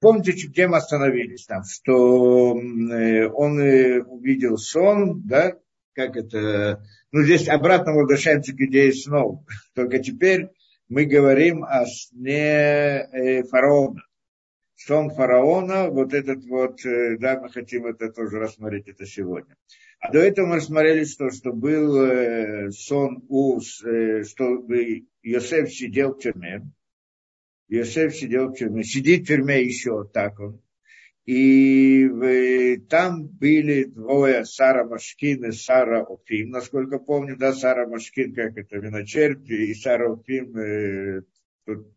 помните, где мы остановились там, что он увидел сон, да, как это, ну здесь обратно возвращаемся к идее снов, только теперь мы говорим о сне фараона. Сон фараона, вот этот вот, да, мы хотим это тоже рассмотреть это сегодня. А до этого мы рассмотрели, что, что был э, сон у, э, что Йосеф сидел в тюрьме. Йосеф сидел в тюрьме. Сидит в тюрьме еще так он. И в, там были двое, Сара Машкин и Сара Офим. Насколько помню, да, Сара Машкин, как это, виночерпи, и Сара Офим, э,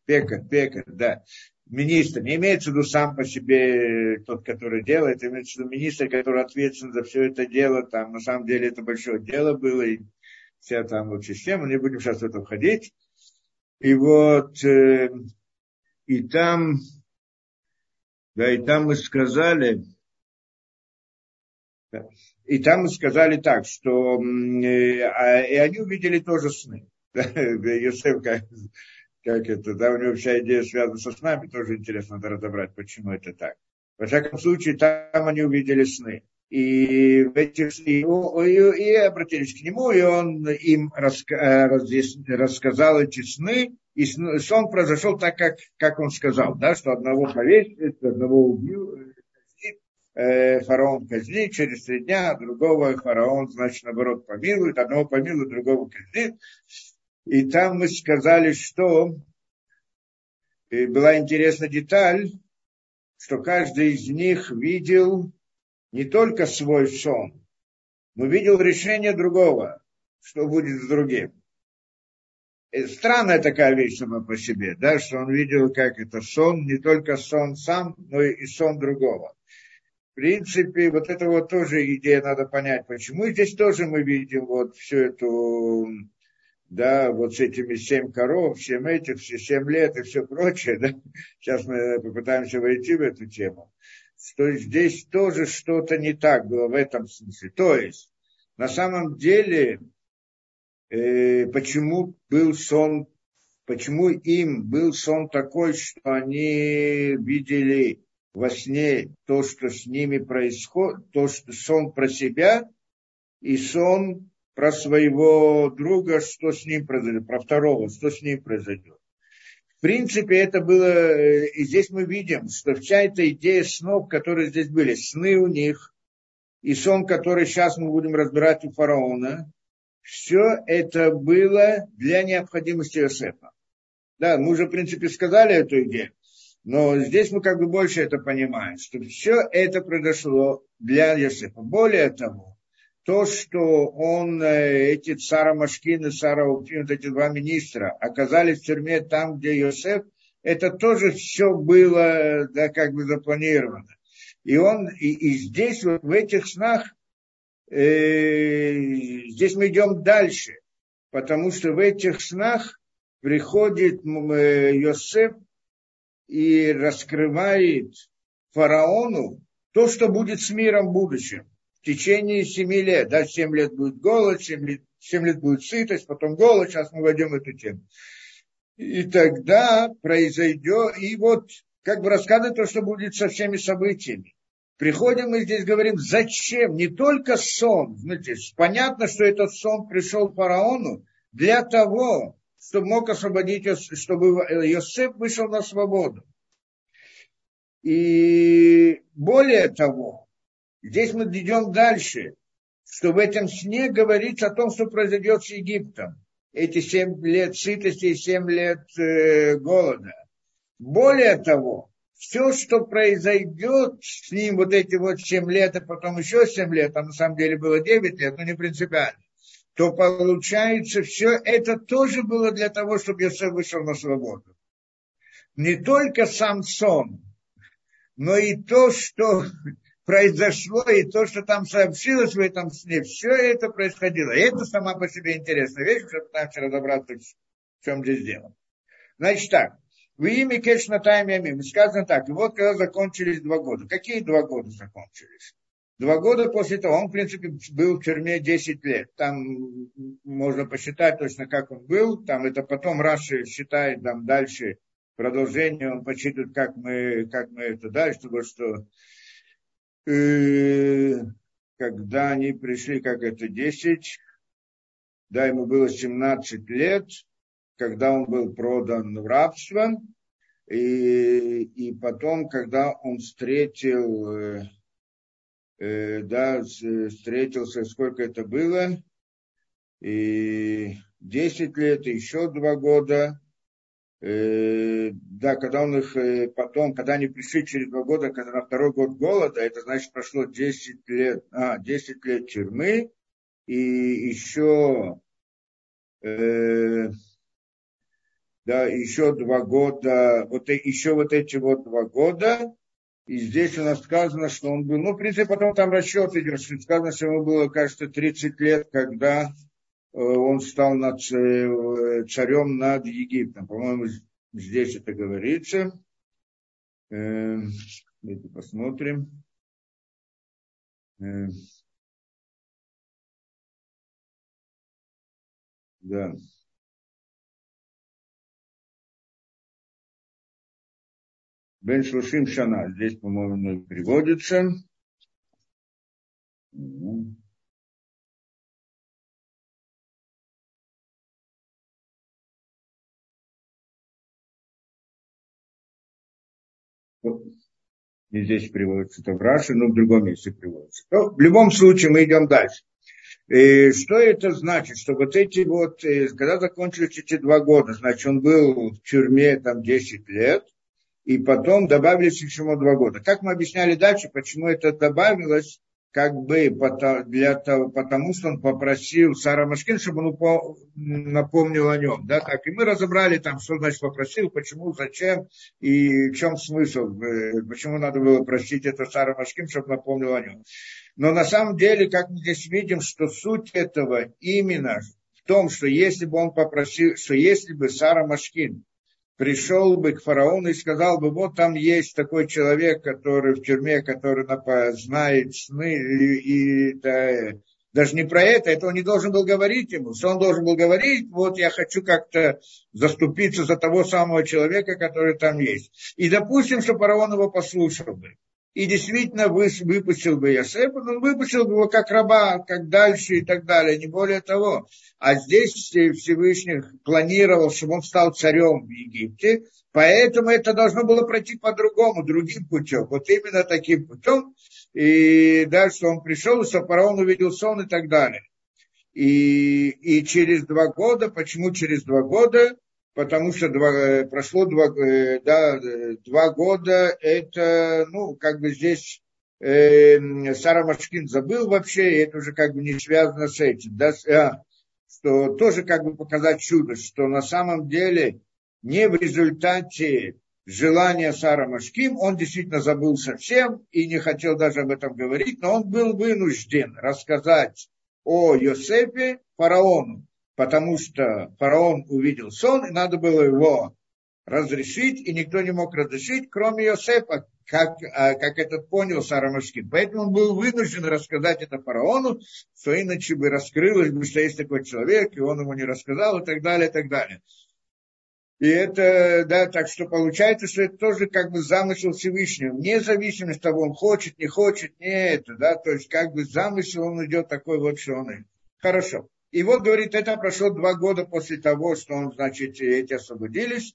пекарь, пекарь, да министр, не имеется в виду сам по себе тот, который делает, имеется в виду министр, который ответственен за все это дело, там на самом деле это большое дело было, и вся там вот система, не будем сейчас в это входить. И вот, э, и там, да, и там мы сказали, и там мы сказали так, что э, а, и они увидели тоже сны. Йосеф, как это, да, у него вся идея связана со снами, тоже интересно надо разобрать, почему это так. Во всяком случае, там они увидели сны. И, в этих, и, и, и обратились к нему, и он им раска, э, рассказал эти сны, и сон произошел так, как, как он сказал, да, что одного повесит, одного убил, э, фараон казнит через три дня, другого фараон, значит, наоборот, помилует, одного помилует, другого казнит. И там мы сказали, что и была интересная деталь, что каждый из них видел не только свой сон, но видел решение другого, что будет с другим. И странная такая вещь сама по себе, да, что он видел, как это сон, не только сон сам, но и сон другого. В принципе, вот это вот тоже идея надо понять, почему. И здесь тоже мы видим вот всю эту да, вот с этими семь коров, семь этих, все семь лет и все прочее, да, сейчас мы попытаемся войти в эту тему, что здесь тоже что-то не так было в этом смысле. То есть, на самом деле, э, почему был сон, почему им был сон такой, что они видели во сне то, что с ними происходит, то, что сон про себя и сон про своего друга, что с ним произойдет, про второго, что с ним произойдет. В принципе, это было, э, и здесь мы видим, что вся эта идея снов, которые здесь были, сны у них, и сон, который сейчас мы будем разбирать у фараона, все это было для необходимости Иосифа. Да, мы уже, в принципе, сказали эту идею, но здесь мы как бы больше это понимаем, что все это произошло для Иосифа. Более того, то, что он, э, эти Сара Машкин и Сара Упин, эти два министра, оказались в тюрьме там, где Йосеф, это тоже все было, да, как бы запланировано. И он, и, и здесь, вот в этих снах, э, здесь мы идем дальше, потому что в этих снах приходит э, Йосеф и раскрывает фараону то, что будет с миром в будущем в течение семи лет. Да, семь лет будет голод, семь лет, семь лет будет сытость, потом голод. Сейчас мы войдем в эту тему. И тогда произойдет, и вот как бы рассказывает то, что будет со всеми событиями. Приходим мы здесь говорим, зачем? Не только сон. Знаете, понятно, что этот сон пришел фараону для того, чтобы мог освободить, чтобы Йосеф вышел на свободу. И более того, Здесь мы идем дальше, что в этом сне говорится о том, что произойдет с Египтом. Эти семь лет сытости и семь лет э, голода. Более того, все, что произойдет с ним вот эти вот семь лет, а потом еще семь лет, а на самом деле было девять лет, но не принципиально, то получается, все это тоже было для того, чтобы Йосеф вышел на свободу. Не только сам сон, но и то, что произошло, и то, что там сообщилось в этом сне, все это происходило. И это сама по себе интересная вещь, уже пытаемся разобраться, в чем здесь дело. Значит так, в имя Кешна Тайм сказано так, и вот когда закончились два года. Какие два года закончились? Два года после того, он, в принципе, был в тюрьме 10 лет. Там можно посчитать точно, как он был. Там это потом Раши считает там дальше продолжение он почитывает, как мы, как мы это дальше, потому что э, когда они пришли, как это 10, да, ему было 17 лет, когда он был продан в рабство, и, и потом, когда он встретил, э, э, да, встретился, сколько это было, и 10 лет, еще 2 года, да, когда он их э, потом, когда они пришли через два года, когда на второй год голода, это значит прошло 10 лет, а, 10 лет тюрьмы, и еще э, да, еще два года, вот еще вот эти вот два года, и здесь у нас сказано, что он был, ну, в принципе, потом там расчет идет, сказано, что ему было, кажется, 30 лет, когда э, он стал над, э, царем над Египтом. По-моему, здесь это говорится. Э, давайте посмотрим. Да. Бен Шлушим Шана. Здесь, по-моему, переводится. Не здесь переводится это в Раши, но в другом месте переводится. Но в любом случае мы идем дальше. И что это значит? Что вот эти вот, э, когда закончились эти два года, значит, он был в тюрьме там 10 лет, и потом добавились еще два года. Как мы объясняли дальше, почему это добавилось, как бы для того, потому что он попросил Сара Машкин, чтобы он напомнил о нем. Да, так. И мы разобрали там, что значит попросил, почему, зачем и в чем смысл, э, почему надо было просить это Сара Машкин, чтобы напомнил о нем. Но на самом деле, как мы здесь видим, что суть этого именно в том, что если бы он попросил, что если бы Сара Машкин пришел бы к фараону и сказал бы, вот там есть такой человек, который в тюрьме, который знает сны, и, и да, даже не про это, это он не должен был говорить ему. Что он должен был говорить, вот я хочу как-то заступиться за того самого человека, который там есть. И допустим, что фараон его послушал бы и действительно выпустил бы Йосефа, но выпустил бы его как раба, как дальше и так далее, не более того. А здесь Всевышний планировал, чтобы он стал царем в Египте, поэтому это должно было пройти по-другому, другим путем, вот именно таким путем. И дальше он пришел, что фараон увидел сон и так далее. И, и через два года, почему через два года? Потому что два, э, прошло два, э, да, два года, это, ну, как бы здесь э, Сара Машкин забыл вообще, и это уже как бы не связано с этим, да, а, что тоже как бы показать чудо, что на самом деле не в результате желания Сара Машким, он действительно забыл совсем и не хотел даже об этом говорить, но он был вынужден рассказать о Йосефе фараону, потому что фараон увидел сон, и надо было его разрешить, и никто не мог разрешить, кроме Иосифа, как, а, как этот понял Сарамашкин. Поэтому он был вынужден рассказать это фараону, что иначе бы раскрылось бы, что есть такой человек, и он ему не рассказал, и так далее, и так далее. И это, да, так что получается, что это тоже как бы замысел Всевышнего, вне зависимости от того, он хочет, не хочет, не это, да, то есть как бы замысел он идет такой вот, что он... Хорошо. И вот, говорит, это прошло два года после того, что он, значит, эти освободились.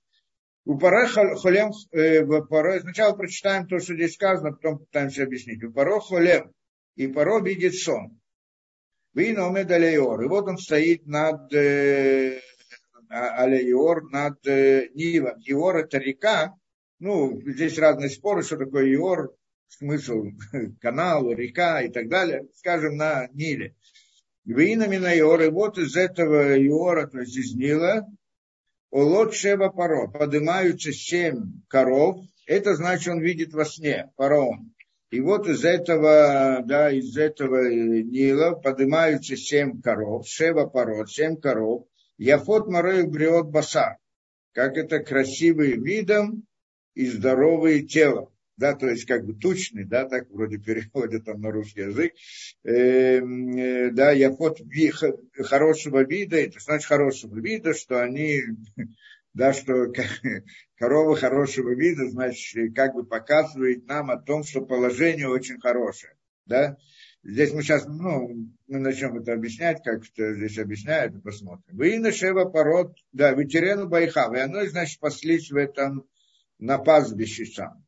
У Паро Холем, э, сначала прочитаем то, что здесь сказано, потом пытаемся объяснить. У Паро Холем, и Паро видит сон. Вин Омед Алейор. И вот он стоит над э, а, Алейор, над э, Нивом. Иор это река. Ну, здесь разные споры, что такое Иор, смысл канал, река и так далее. Скажем, на Ниле. Винами на Иора, вот из этого Иора, то есть из Нила, Олот Шева Паро, поднимаются семь коров, это значит, он видит во сне, фараон. И вот из этого, да, из этого Нила поднимаются семь коров, Шева Паро, семь коров, Яфот Марой Бриот Басар, как это красивый видом и здоровые телом да, то есть как бы тучный, да, так вроде переводят там на русский язык, э, э, да, яхот ви, хорошего вида, это значит хорошего вида, что они да, что корова хорошего вида, значит, как бы показывает нам о том, что положение очень хорошее, да. Здесь мы сейчас, ну, мы начнем это объяснять, как это здесь объясняют, посмотрим. Вы на Шева пород, да, вы Терену Байхав, и оно, значит, паслись в этом, на пастбище сам.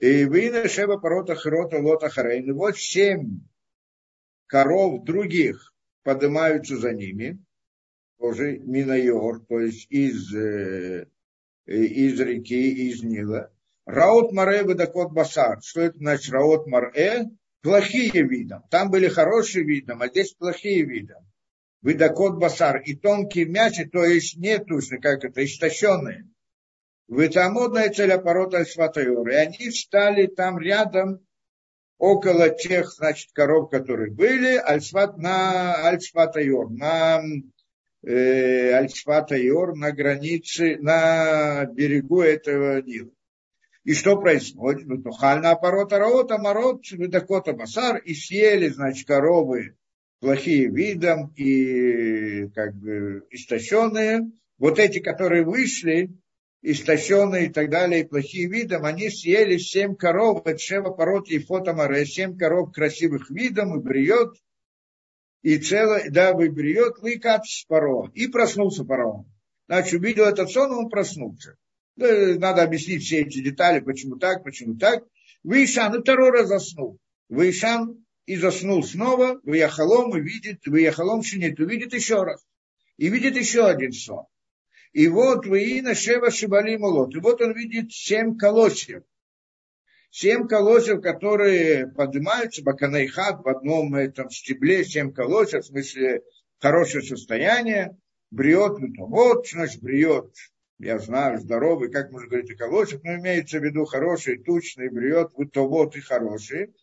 И вы на Шева пород Ахрота Лота Харейн, вот семь коров других поднимаются за ними, тоже Минайор, то есть из, э, из реки, из Нила. Раот Маре Бедакот Басар. Что это значит Раот Маре? плохие видом. Там были хорошие видом, а здесь плохие видом. Выдакот басар и тонкие мясо, то есть не тушные, как это, истощенные. Вытамодная цель аппарата Альсфатайор. И они стали там рядом, около тех, значит, коров, которые были, Альсфат, на Альсфатайор, на э, Альсфатайор, на границе, на берегу этого Нила. И что происходит? Ну, то хальна аппарота раота, марот, видакота басар, и съели, значит, коровы плохие видом и как бы истощенные. Вот эти, которые вышли, истощенные и так далее, и плохие видом, они съели семь коров, это шева пород и фотомаре, семь коров красивых видом, и бриет, и целое, да, выбриет, выкат паро. И проснулся паро. Значит, увидел этот сон, он проснулся. Надо объяснить все эти детали, почему так, почему так. Вишан и второй раз заснул. Вишан и заснул снова, в Яхалом и видит, в Яхалом шинет, увидит еще раз. И видит еще один сон. И вот והנה שבע שבלים עלות. И вот он видит семь колосьев. Семь колосьев, которые поднимаются, בקנה אחד в одном этом стебле, семь колосьев, в смысле хорошее состояние, בריאות, ну, вот, значит, בריאות я знаю, здоровый, как можно говорить о колосьях, но имеется в виду хороший, тучный, בריאות, вот и хороший.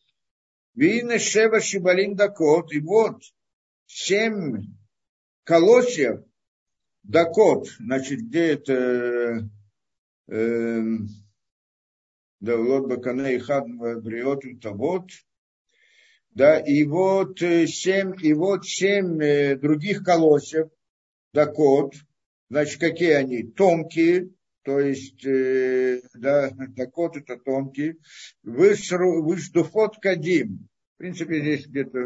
והנה שבע שבלים דקות, и вот семь колосьев, Дакот, значит, где это, э, да, Лот Бакане и Хад Бриот и Тавот, да, и вот э, семь, и вот семь э, других колосьев, Дакот, Значит, какие они? Тонкие, то есть, да, дакот это тонкий. Выждухот кадим. В принципе, здесь где-то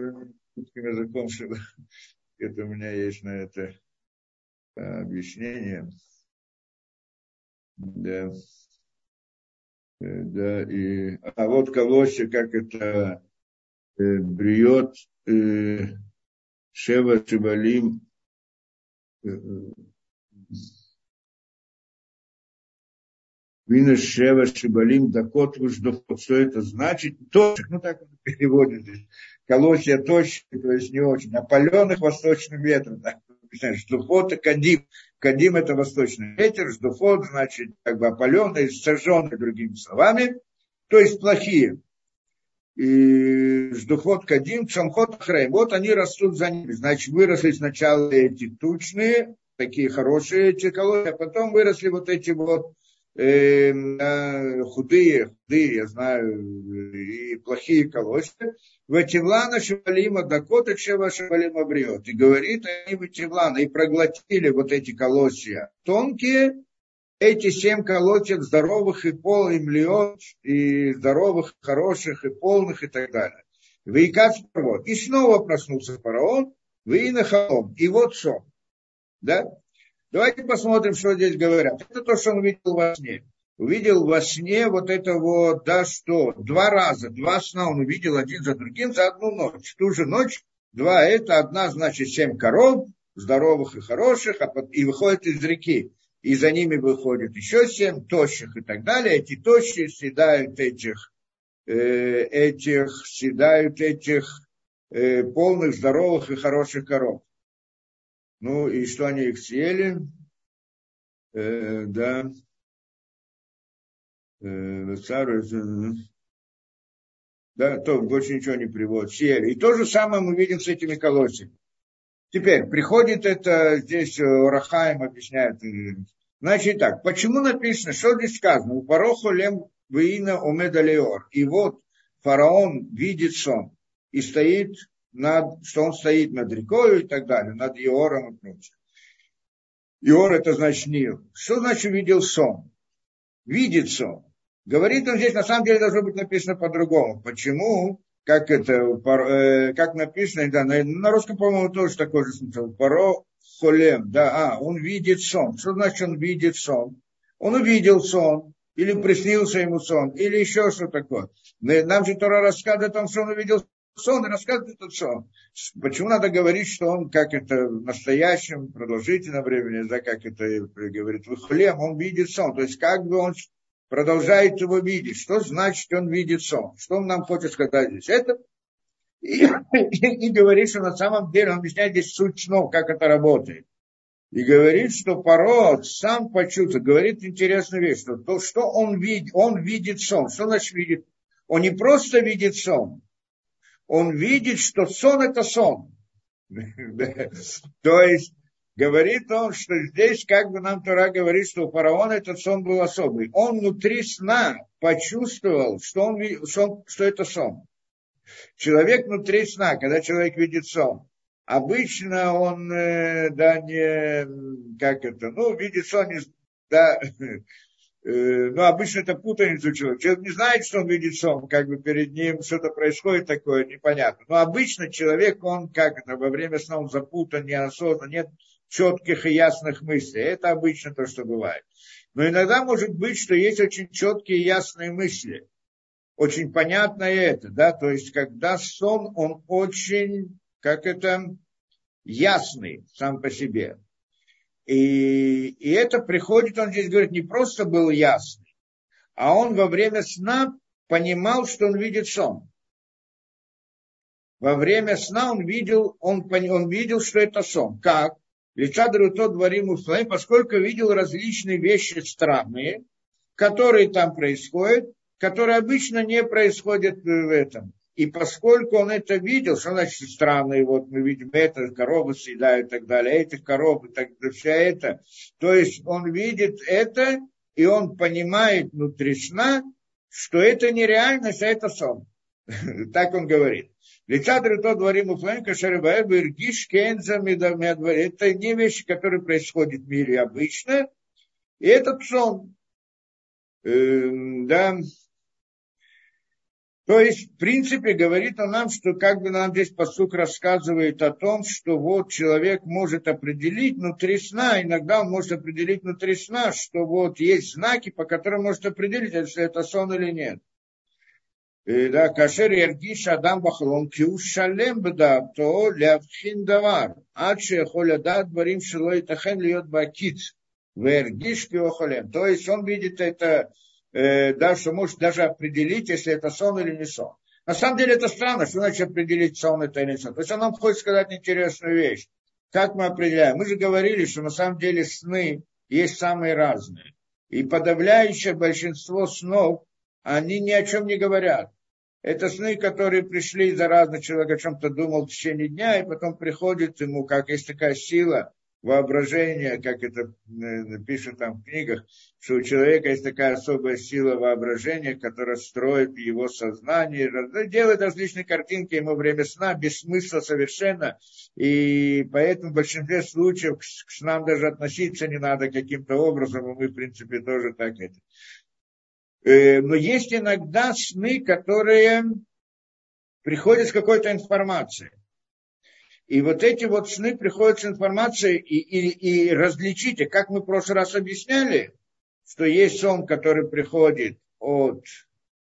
русским языком, где-то у меня есть на это объяснение. Да. Э, да, и, а вот колосья, как это э, бриет э, Шева Шибалим, э, Вина Шева Шибалим Дакот Вуждохот. Что это значит? Точек, ну так переводит здесь. Колосья точные, то есть не очень. Опаленных восточным ветром. Да? Ждухот и Кадим. Кадим это восточный ветер, ждухот значит как бы опаленный, сожженный другими словами. То есть плохие. И ждухот Кадим, Шамхот Хрейм. Вот они растут за ними. Значит, выросли сначала эти тучные, такие хорошие эти колосья, а потом выросли вот эти вот худые, худые, я знаю, и плохие колосья. Вативлана Шавалима Дакота Шавалима Бриот. И говорит они Вативлана, и проглотили вот эти колосья тонкие, эти семь колосьев здоровых и полных, млиот, и здоровых, хороших, и полных, и так далее. Вейкац И снова проснулся фараон, вы на холом. И вот сон. Да? Давайте посмотрим, что здесь говорят. Это то, что он увидел во сне. Увидел во сне вот это вот, да что, два раза, два сна он увидел один за другим за одну ночь. Ту же ночь, два это, одна значит семь коров, здоровых и хороших, а и выходит из реки. И за ними выходит еще семь тощих и так далее. Эти тощие съедают этих, э, этих, съедают этих э, полных, здоровых и хороших коров. Ну и что они их съели? Э, да. Э, царь, э, да, то больше ничего не приводит. Съели. И то же самое мы видим с этими колосьями. Теперь приходит это, здесь Рахаем объясняет. Э, значит так, почему написано, что здесь сказано? У Пароху лем виина омедалеор. И вот фараон видит сон и стоит над, что он стоит над рекой и так далее, над Иором и прочее. И он это значит Нил. Что значит видел сон? Видит сон. Говорит он здесь, на самом деле, должно быть написано по-другому. Почему? Как это, э, как написано, да, на, на русском, по-моему, тоже такой же смысл. Паро холем, да, а, он видит сон. Что значит он видит сон? Он увидел сон, или приснился ему сон, или еще что такое. Нам же Тора рассказывает о том, что он увидел сон и рассказывает этот сон. Почему надо говорить, что он, как это в настоящем, продолжительном времени, да, как это говорит Вихлем, он видит сон. То есть как бы он продолжает его видеть. Что значит он видит сон? Что он нам хочет сказать здесь? Это и, и, и говорит, что на самом деле он объясняет здесь суть снов, как это работает. И говорит, что пород сам почувствовал, говорит интересную вещь, что то, что он видит, он видит сон. Что значит видит? Он не просто видит сон, он видит, что сон это сон. То есть говорит он, что здесь как бы нам Тора говорит, что у фараона этот сон был особый. Он внутри сна почувствовал, что, он, что, это сон. Человек внутри сна, когда человек видит сон, обычно он, э, да, не, как это, ну, видит сон, да, Э, ну, обычно это путаница у человека. Человек не знает, что он видит сон, как бы перед ним что-то происходит такое, непонятно. Но обычно человек, он как это, во время сна он запутан, неосознан, нет четких и ясных мыслей. Это обычно то, что бывает. Но иногда может быть, что есть очень четкие и ясные мысли. Очень понятно это, да, то есть когда сон, он очень, как это, ясный сам по себе. И, и это приходит, он здесь говорит, не просто был ясный, а он во время сна понимал, что он видит сон. Во время сна он видел, он, он видел, что это сон. Как? Личадру то дворим условия, поскольку видел различные вещи странные, которые там происходят, которые обычно не происходят в этом. И поскольку он это видел, что значит странно, вот мы видим это, коровы съедают и так далее, этих коров так далее, все это. То есть он видит это, и он понимает внутри сна, что это не реальность, а это сон. так он говорит. Лицадры то дворим уфланка шарибаэб иргиш кензами Это не вещи, которые происходят в мире обычно. И этот сон. Э, да, то есть, в принципе, говорит он нам, что как бы нам здесь посук рассказывает о том, что вот человек может определить внутри сна, иногда он может определить внутри сна, что вот есть знаки, по которым может определить, если это сон или нет. И, да, кашер яргиш адам бахалон киу шалем бедапто лявхин давар, ад шехоля дат барим шилой тахен льет бакиц, вергиш киохалем. То есть он видит это э, да, что может даже определить, если это сон или не сон. На самом деле это странно, что значит определить сон это или не сон. То есть он нам хочет сказать интересную вещь. Как мы определяем? Мы же говорили, что на самом деле сны есть самые разные. И подавляющее большинство снов, они ни о чем не говорят. Это сны, которые пришли из-за разных человек о чем-то думал в течение дня, и потом приходит ему, как есть такая сила, воображение, как это э, пишут там в книгах, что у человека есть такая особая сила воображения, которая строит его сознание, делает различные картинки ему время сна, без смысла совершенно, и поэтому в большинстве случаев к снам даже относиться не надо каким-то образом, и мы, в принципе, тоже так это. Э, но есть иногда сны, которые приходят с какой-то информацией. И вот эти вот сны приходят с информацией и, и, и различите, как мы в прошлый раз объясняли, что есть сон, который приходит от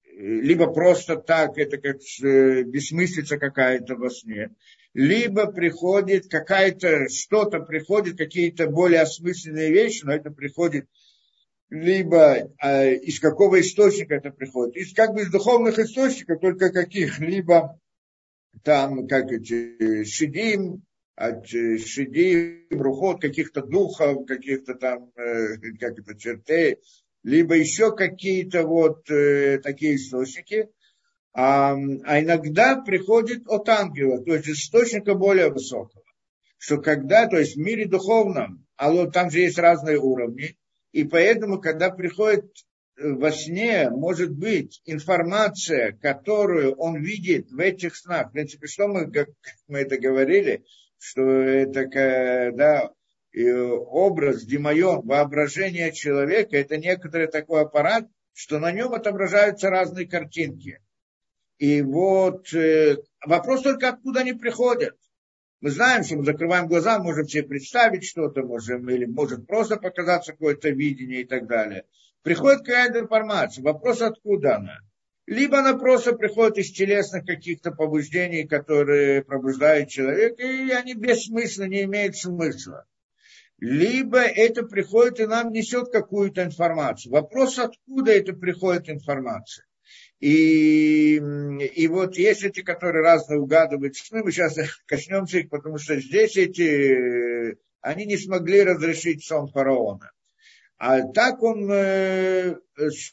либо просто так, это как э, бессмыслица какая-то во сне, либо приходит какая-то, что-то приходит, какие-то более осмысленные вещи, но это приходит либо э, из какого источника это приходит, из как бы из духовных источников, только каких, либо там, как эти, шидим, от э, шидим, рухот, каких-то духов, каких-то там, э, как это, чертей, либо еще какие-то вот э, такие источники, а, а иногда приходит от ангела, то есть источника более высокого. Что когда, то есть в мире духовном, а там же есть разные уровни, и поэтому, когда приходит во сне может быть информация, которую он видит в этих снах. В принципе, что мы, как мы это говорили, что это, да, и образ, демайон, воображение человека, это некоторый такой аппарат, что на нем отображаются разные картинки. И вот э, вопрос только, откуда они приходят. Мы знаем, что мы закрываем глаза, можем себе представить что-то, можем, или может просто показаться какое-то видение и так далее. Приходит какая-то информация. Вопрос, откуда она? Либо она просто приходит из телесных каких-то побуждений, которые пробуждают человека, и они бессмысленны, не имеют смысла. Либо это приходит и нам несет какую-то информацию. Вопрос, откуда это приходит информация. И, и вот есть эти, которые разные угадывают сны, мы сейчас коснемся их, потому что здесь эти, они не смогли разрешить сон фараона. А так он, э,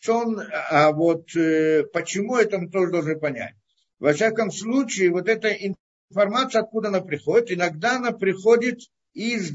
сон, а вот э, почему это мы тоже должны понять. Во всяком случае, вот эта информация, откуда она приходит, иногда она приходит из,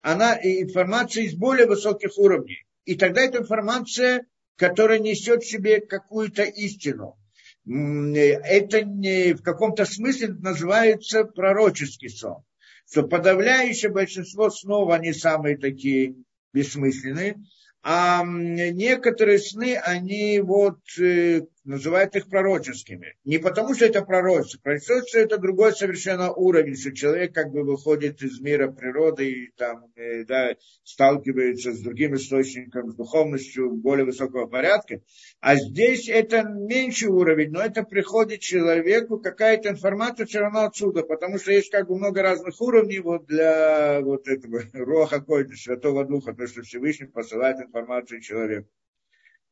она, информация из более высоких уровней. И тогда эта информация которая несет в себе какую-то истину. Это не, в каком-то смысле называется пророческий сон. Что подавляющее большинство снов, они самые такие бессмысленные, а некоторые сны, они вот э, называют их пророческими. Не потому, что это пророчество. Пророчество – это другой совершенно уровень, что человек как бы выходит из мира природы и там, э, да, сталкивается с другим источником, с духовностью более высокого порядка. А здесь это меньший уровень, но это приходит человеку, какая-то информация все равно отсюда, потому что есть как бы много разных уровней вот для вот этого роха какой-то, Святого Духа, то, что Всевышний посылает информацию человеку.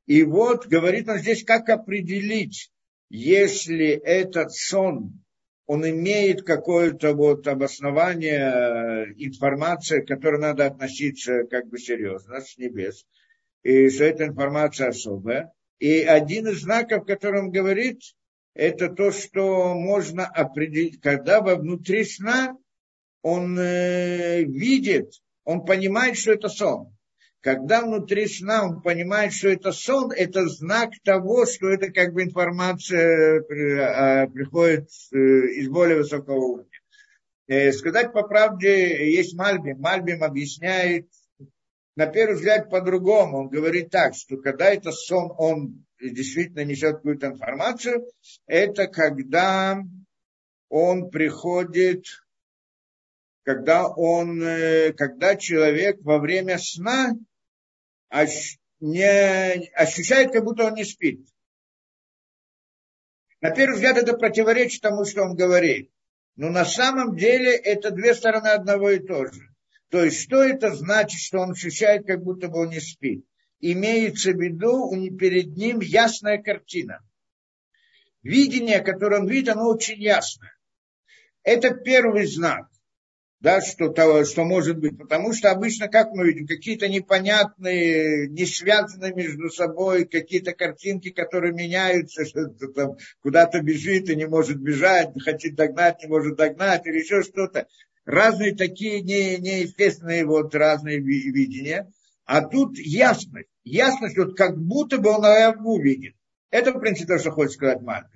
И вот говорит он здесь, как определить, если этот сон, он имеет какое-то вот обоснование, информация, к которой надо относиться как бы серьезно, с небес, и что эта информация особая. И один из знаков, которым говорит, это то, что можно определить, когда во внутри сна он э, видит, он понимает, что это сон. Когда внутри сна он понимает, что это сон, это знак того, что это как бы информация э, приходит э, из более высокого уровня. Э, сказать по правде, есть Мальбим. Мальбим объясняет, на первый взгляд, по-другому. Он говорит так, что когда это сон, он действительно несет какую-то информацию, это когда он приходит, когда он, когда человек во время сна не ощущает, как будто он не спит. На первый взгляд это противоречит тому, что он говорит. Но на самом деле это две стороны одного и того же. То есть, что это значит, что он ощущает, как будто бы он не спит? Имеется в виду, перед ним ясная картина. Видение, которое он видит, оно очень ясное. Это первый знак да, что, того, что может быть. Потому что обычно, как мы видим, какие-то непонятные, не связанные между собой какие-то картинки, которые меняются, что-то там куда-то бежит и не может бежать, хочет догнать, не может догнать, или еще что-то. Разные такие не, неестественные вот разные видения. А тут ясность. Ясность, вот как будто бы он наяву видит. Это, в принципе, то, что хочет сказать Марк.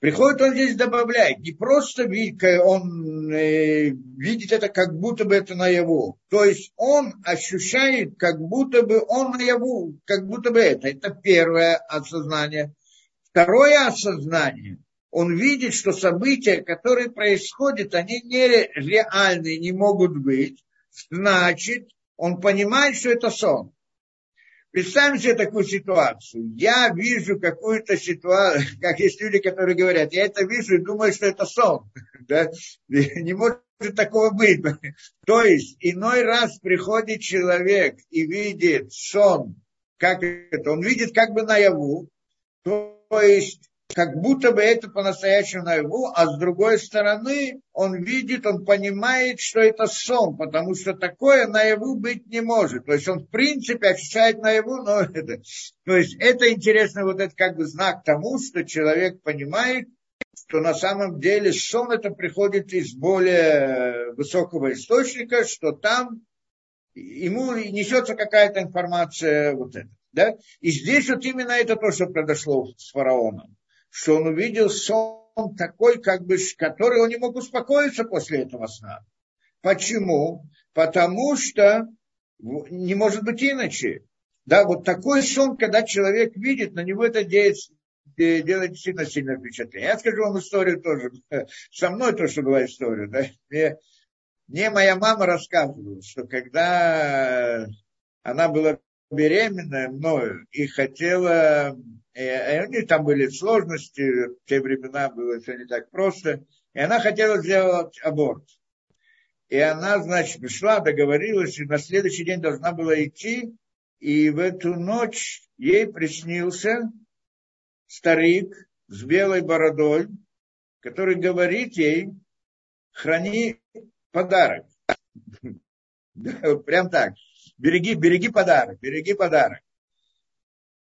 Приходит он здесь добавляет, не просто он э, видит это, как будто бы это наяву. То есть он ощущает, как будто бы он наяву, как будто бы это. Это первое осознание. Второе осознание. Он видит, что события, которые происходят, они нереальные, не могут быть. Значит, он понимает, что это сон. Представим себе такую ситуацию. Я вижу какую-то ситуацию, как есть люди, которые говорят, я это вижу и думаю, что это сон. Да? Не может такого быть. То есть иной раз приходит человек и видит сон, как это, он видит как бы наяву, то есть как будто бы это по-настоящему наяву, а с другой стороны он видит, он понимает, что это сон, потому что такое наяву быть не может. То есть он в принципе ощущает наяву, но это... То есть это интересно, вот это как бы знак тому, что человек понимает, что на самом деле сон это приходит из более высокого источника, что там ему несется какая-то информация вот это. Да? И здесь вот именно это то, что произошло с фараоном что он увидел сон такой, как бы, который он не мог успокоиться после этого сна. Почему? Потому что не может быть иначе. Да, вот такой сон, когда человек видит, на него это делает, делает действительно сильное впечатление. Я скажу вам историю тоже. Со мной тоже была история. Да? Мне, мне моя мама рассказывала, что когда она была беременная мною и хотела, и, у нее там были сложности, в те времена было все не так просто, и она хотела сделать аборт. И она, значит, пришла, договорилась, и на следующий день должна была идти, и в эту ночь ей приснился старик с белой бородой, который говорит ей, храни подарок. Прям так береги, береги подарок, береги подарок.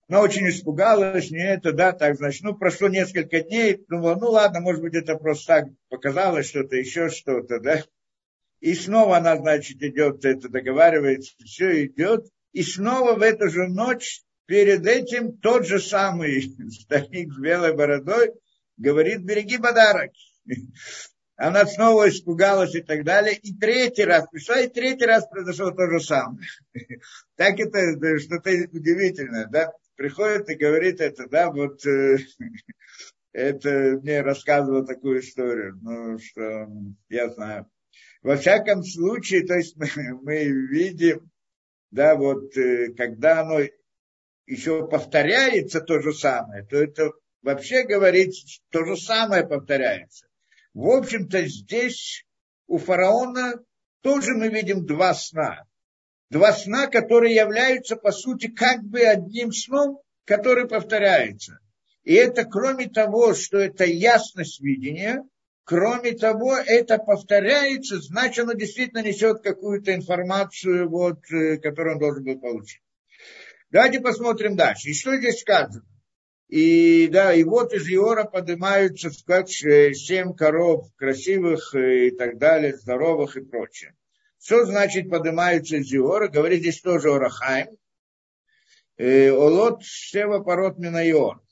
Она очень испугалась, не это, да, так, значит, ну, прошло несколько дней, думала, ну, ладно, может быть, это просто так показалось, что-то, еще что-то, да. И снова она, значит, идет, это договаривается, все идет, и снова в эту же ночь перед этим тот же самый старик с белой бородой говорит, береги подарок. Она снова испугалась и так далее. И третий раз пришла, и третий раз произошло то же самое. Так это что-то удивительное, да? Приходит и говорит это, да, вот э, это мне рассказывал такую историю, ну, что я знаю. Во всяком случае, то есть мы, видим, да, вот э, когда оно еще повторяется то же самое, то это вообще говорит, то же самое повторяется. В общем-то, здесь у фараона тоже мы видим два сна. Два сна, которые являются, по сути, как бы одним сном, который повторяется. И это, кроме того, что это ясность видения, кроме того, это повторяется, значит, оно действительно несет какую-то информацию, вот, э, которую он должен был получить. Давайте посмотрим дальше. И что здесь сказано? И да, и вот из Иора поднимаются как семь коров красивых и так далее, здоровых и прочее. Что значит поднимаются из Иора? Говорит здесь тоже Орахайм. Э, Олот Сева Пород Минайор.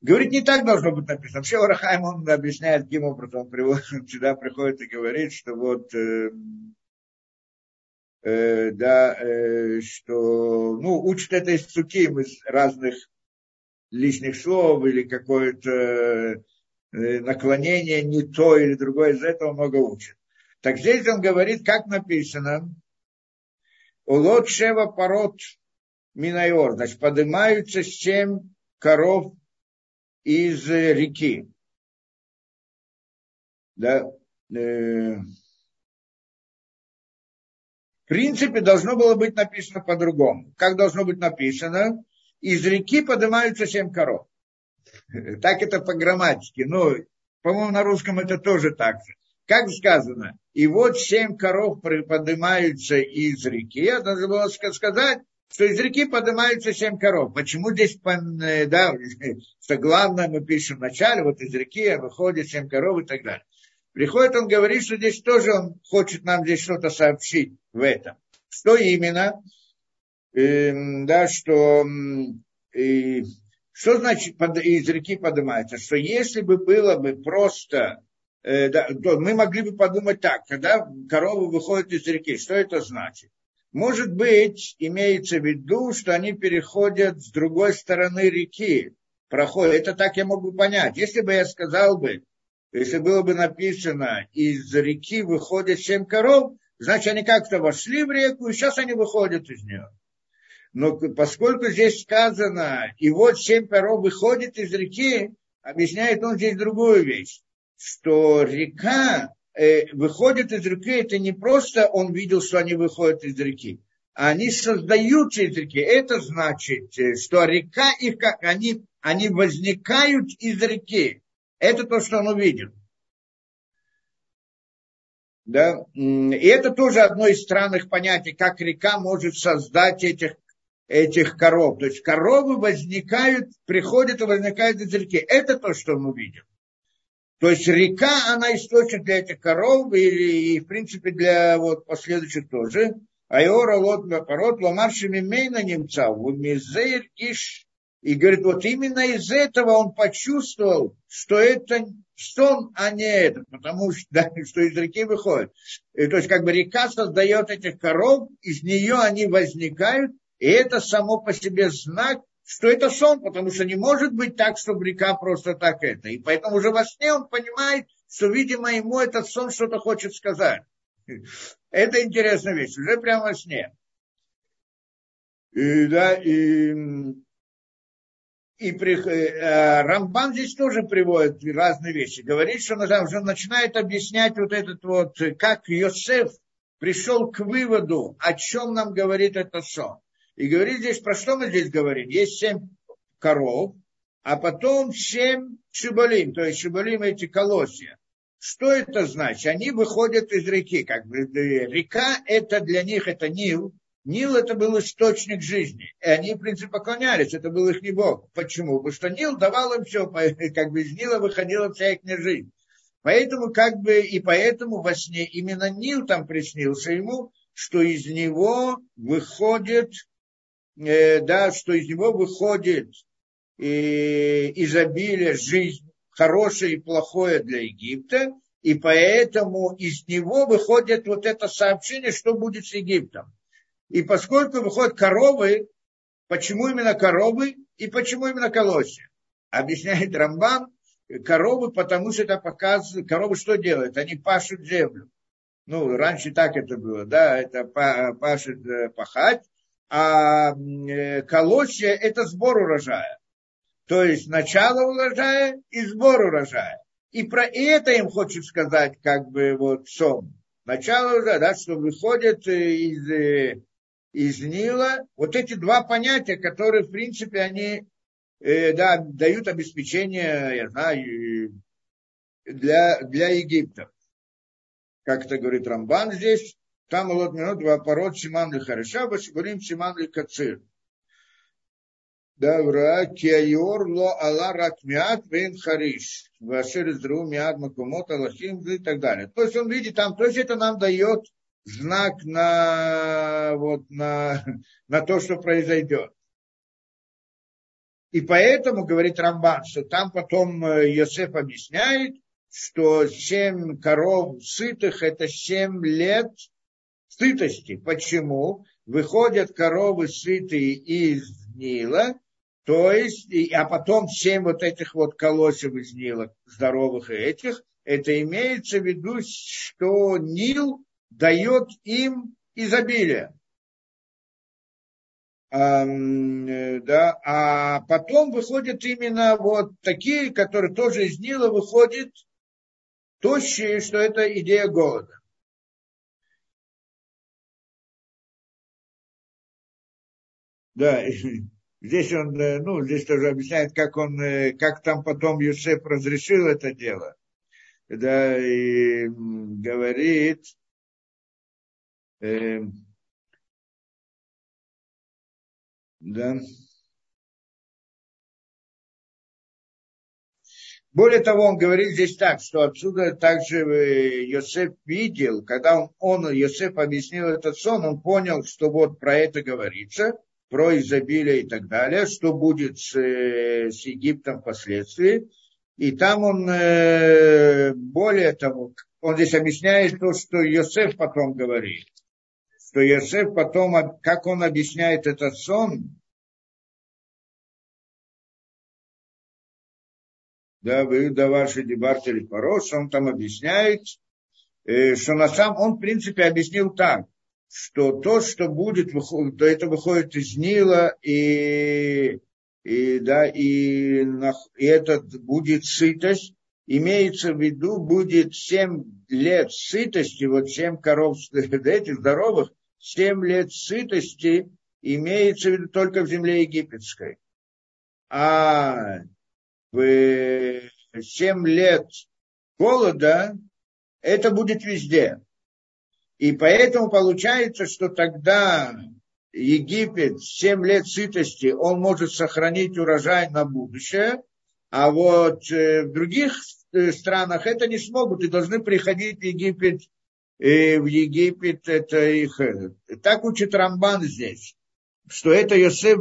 Говорит, не так должно быть написано. Вообще Орахайм, он объясняет, каким образом он приводит, сюда приходит и говорит, что вот э, э, да, э, что, ну, учат это из суким, из разных лишних слов или какое-то э, наклонение не то или другое, из этого много учат. Так здесь он говорит, как написано, Улот Шева Парот Минайор, значит, поднимаются семь коров из реки. Да, э, в принципе, должно было быть написано по-другому. Как должно быть написано? Из реки поднимаются семь коров. Так это по грамматике. Ну, по-моему, на русском это тоже так же. Как сказано, и вот семь коров поднимаются из реки. Я должен был сказать, что из реки поднимаются семь коров. Почему здесь, да, что главное мы пишем в начале, вот из реки выходит семь коров и так далее. Приходит, он говорит, что здесь тоже он хочет нам здесь что-то сообщить в этом. Что именно? Эм, да, что и, что значит под, из реки поднимается? Что если бы было бы просто, э, да, то мы могли бы подумать так, когда коровы выходят из реки, что это значит? Может быть, имеется в виду, что они переходят с другой стороны реки, проходят. Это так я могу понять. Если бы я сказал бы, если было бы написано, из реки выходят семь коров, значит, они как-то вошли в реку, и сейчас они выходят из нее. Но поскольку здесь сказано, и вот семь перов выходит из реки, объясняет он здесь другую вещь, что река э, выходит из реки, это не просто он видел, что они выходят из реки, а они создаются из реки. Это значит, э, что река их, как они, они возникают из реки. Это то, что он увидел. Да? И это тоже одно из странных понятий, как река может создать этих этих коров. То есть коровы возникают, приходят и возникают из реки. Это то, что мы видим. То есть река, она источник для этих коров, или, и в принципе для вот, последующих тоже. Айора лот пород ломаршими мейна немца, в иш. И говорит, вот именно из этого он почувствовал, что это, сон, а не этот, потому что, да, что из реки выходит. И, то есть как бы река создает этих коров, из нее они возникают, и это само по себе знак, что это сон, потому что не может быть так, чтобы река просто так это. И поэтому уже во сне он понимает, что, видимо, ему этот сон что-то хочет сказать. Это интересная вещь, уже прямо во сне. И, да, и, и при, э, Рамбан здесь тоже приводит разные вещи. Говорит, что он начинает объяснять вот этот вот, как Йосеф пришел к выводу, о чем нам говорит этот сон. И говорит здесь, про что мы здесь говорим? Есть семь коров, а потом семь шибалим, то есть шибалим эти колосья. Что это значит? Они выходят из реки. Как бы, э, река это для них это Нил. Нил это был источник жизни. И они, в принципе, поклонялись. Это был их не Бог. Почему? Потому что Нил давал им все. Как бы из Нила выходила вся их жизнь. Поэтому как бы и поэтому во сне именно Нил там приснился ему, что из него выходит, э, да, что из него выходит э, изобилие, жизнь, хорошее и плохое для Египта, и поэтому из него выходит вот это сообщение, что будет с Египтом. И поскольку выходят коровы, почему именно коровы и почему именно колосья? Объясняет Рамбан, коровы, потому что это показывает, коровы что делают? Они пашут землю. Ну, раньше так это было, да, это пашет э, пахать, а э, колосья – это сбор урожая. То есть начало урожая и сбор урожая. И про это им хочет сказать, как бы, вот, сон. Начало урожая, да, что выходит из, э, из Нила. Вот эти два понятия, которые, в принципе, они э, да, дают обеспечение, я знаю, для, для Египта. Как это говорит Рамбан здесь, там вот минут два пород Симан Лихареша, говорим Симан Лихацир. Давра, Киайор, Ло, Алла, Ракмиат, Вейн, Хариш, Вашер, Издру, Миад, Макумот, Аллахим и так далее. То есть он видит там, то есть это нам дает знак на, вот, на, на то, что произойдет. И поэтому, говорит Рамбан, что там потом Йосеф объясняет, что семь коров сытых – это семь лет сытости. Почему? Выходят коровы сытые из Нила, то есть, а потом семь вот этих вот колосьев из Нила, здоровых и этих, это имеется в виду, что Нил дает им изобилие. А, да, а потом выходят именно вот такие, которые тоже из Нила выходят, тощие, что это идея голода. Да, Здесь он, э, ну, здесь тоже объясняет, как он, э, как там потом Юсеф разрешил это дело. Да, и говорит, э, да. Более того, он говорит здесь так, что отсюда также э, Йосеф видел, когда он, он Йосеф объяснил этот сон, он понял, что вот про это говорится – про изобилие и так далее, что будет с, э, с Египтом впоследствии. И там он, э, более того, он здесь объясняет то, что Йосеф потом говорит. Что Йосеф потом, как он объясняет этот сон, да, вы да ваши дебартели порос, он там объясняет, э, что на самом, он в принципе объяснил так, что то, что будет, то это выходит из Нила, и, и, да, и, и это будет сытость, имеется в виду, будет 7 лет сытости, вот 7 коров этих здоровых, 7 лет сытости имеется в виду только в земле египетской. А в 7 лет голода это будет везде. И поэтому получается, что тогда Египет 7 лет сытости, он может сохранить урожай на будущее, а вот э, в других э, странах это не смогут и должны приходить в Египет, и в Египет это их. Э, так учит Рамбан здесь, что это Йосеф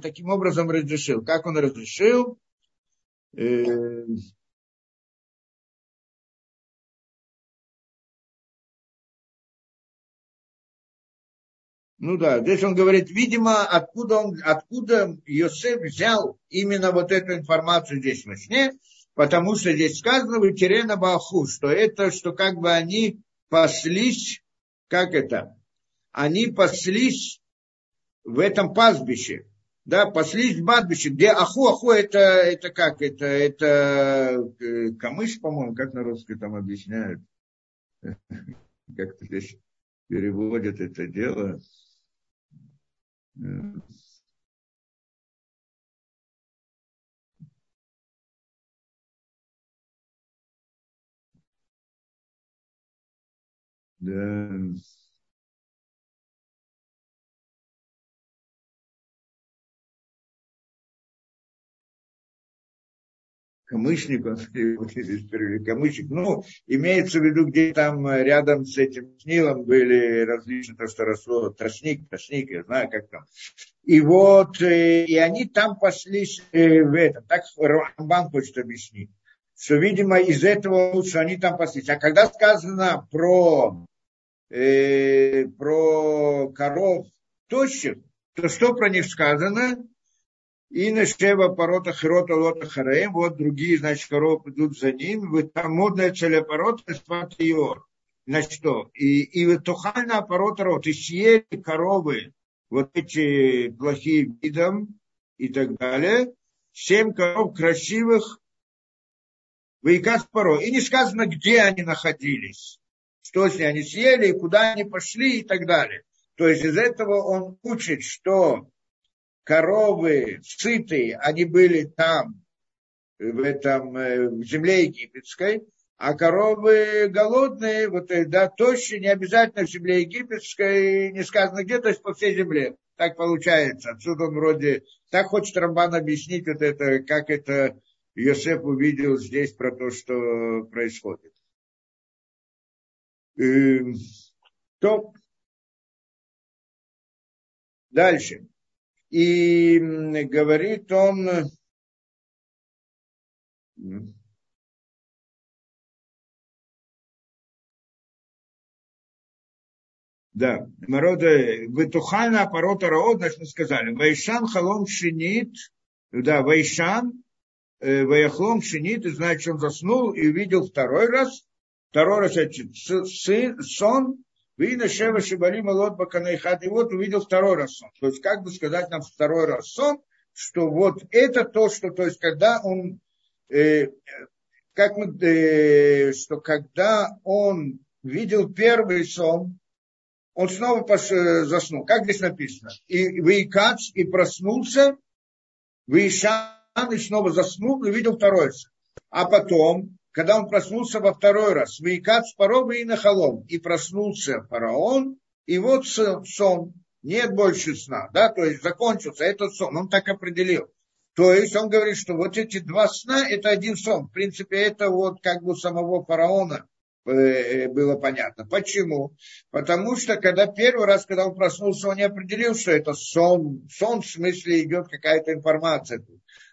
таким образом разрешил. Как он разрешил? Ну да, здесь он говорит, видимо, откуда, он, откуда Йосеф взял именно вот эту информацию здесь во сне, потому что здесь сказано в Терена Баху, что это, что как бы они паслись, как это, они паслись в этом пастбище, да, паслись в пастбище, где аху, аху, это, это как, это, это э, камыш, по-моему, как на русском там объясняют, как-то здесь переводят это дело, да. Камышник, он камышник, ну, имеется в виду, где там э, рядом с этим Нилом были различные, то, что росло, тростник, тростник, я знаю, как там. И вот, э, и они там пошли э, в этом, так Рамбан хочет объяснить, что, видимо, из этого лучше они там паслись. А когда сказано про, э, про коров тощих, то что про них сказано? И на Шева порота Хирота Лота Хараем, вот другие, значит, коровы идут за ним, вы там модная целепорота Спатиор. Значит, что? И, и тухальная порота рот, и съели коровы, вот эти плохие видом и так далее, семь коров красивых, Вайкас Паро. И не сказано, где они находились, что с ними они съели, куда они пошли и так далее. То есть из этого он учит, что коровы сытые, они были там, в этом, э, в земле египетской, а коровы голодные, вот, э, да, тощие, не обязательно в земле египетской, не сказано где, то есть по всей земле. Так получается. Отсюда он вроде, так хочет Рамбан объяснить вот это, как это Йосеф увидел здесь про то, что происходит. Эм, то дальше. И говорит он, да, народа, Ветухана аппарота раот, значит, мы сказали, Вайшан халом шинит, да, Вайшан, э, Ваяхлом шинит, и значит, он заснул и увидел второй раз, второй раз, значит, сон, והנה שבע שבלים עלות בקנה אחד. И вот увидел второй раз сон. То есть, как бы сказать нам второй раз сон, что вот это то, что, то есть, когда он, э, как мы, э, что когда он видел первый сон, он снова пош, э, заснул. Как здесь написано? И וייקץ, и проснулся, ויישן, и снова заснул, и видел второй сон. А потом, когда он проснулся во второй раз, Вейкат с паром и нахалом, и проснулся фараон, и вот сон, нет больше сна, да, то есть закончился этот сон, он так определил. То есть он говорит, что вот эти два сна, это один сон. В принципе, это вот как бы самого фараона э, было понятно. Почему? Потому что когда первый раз, когда он проснулся, он не определил, что это сон. Сон в смысле идет какая-то информация.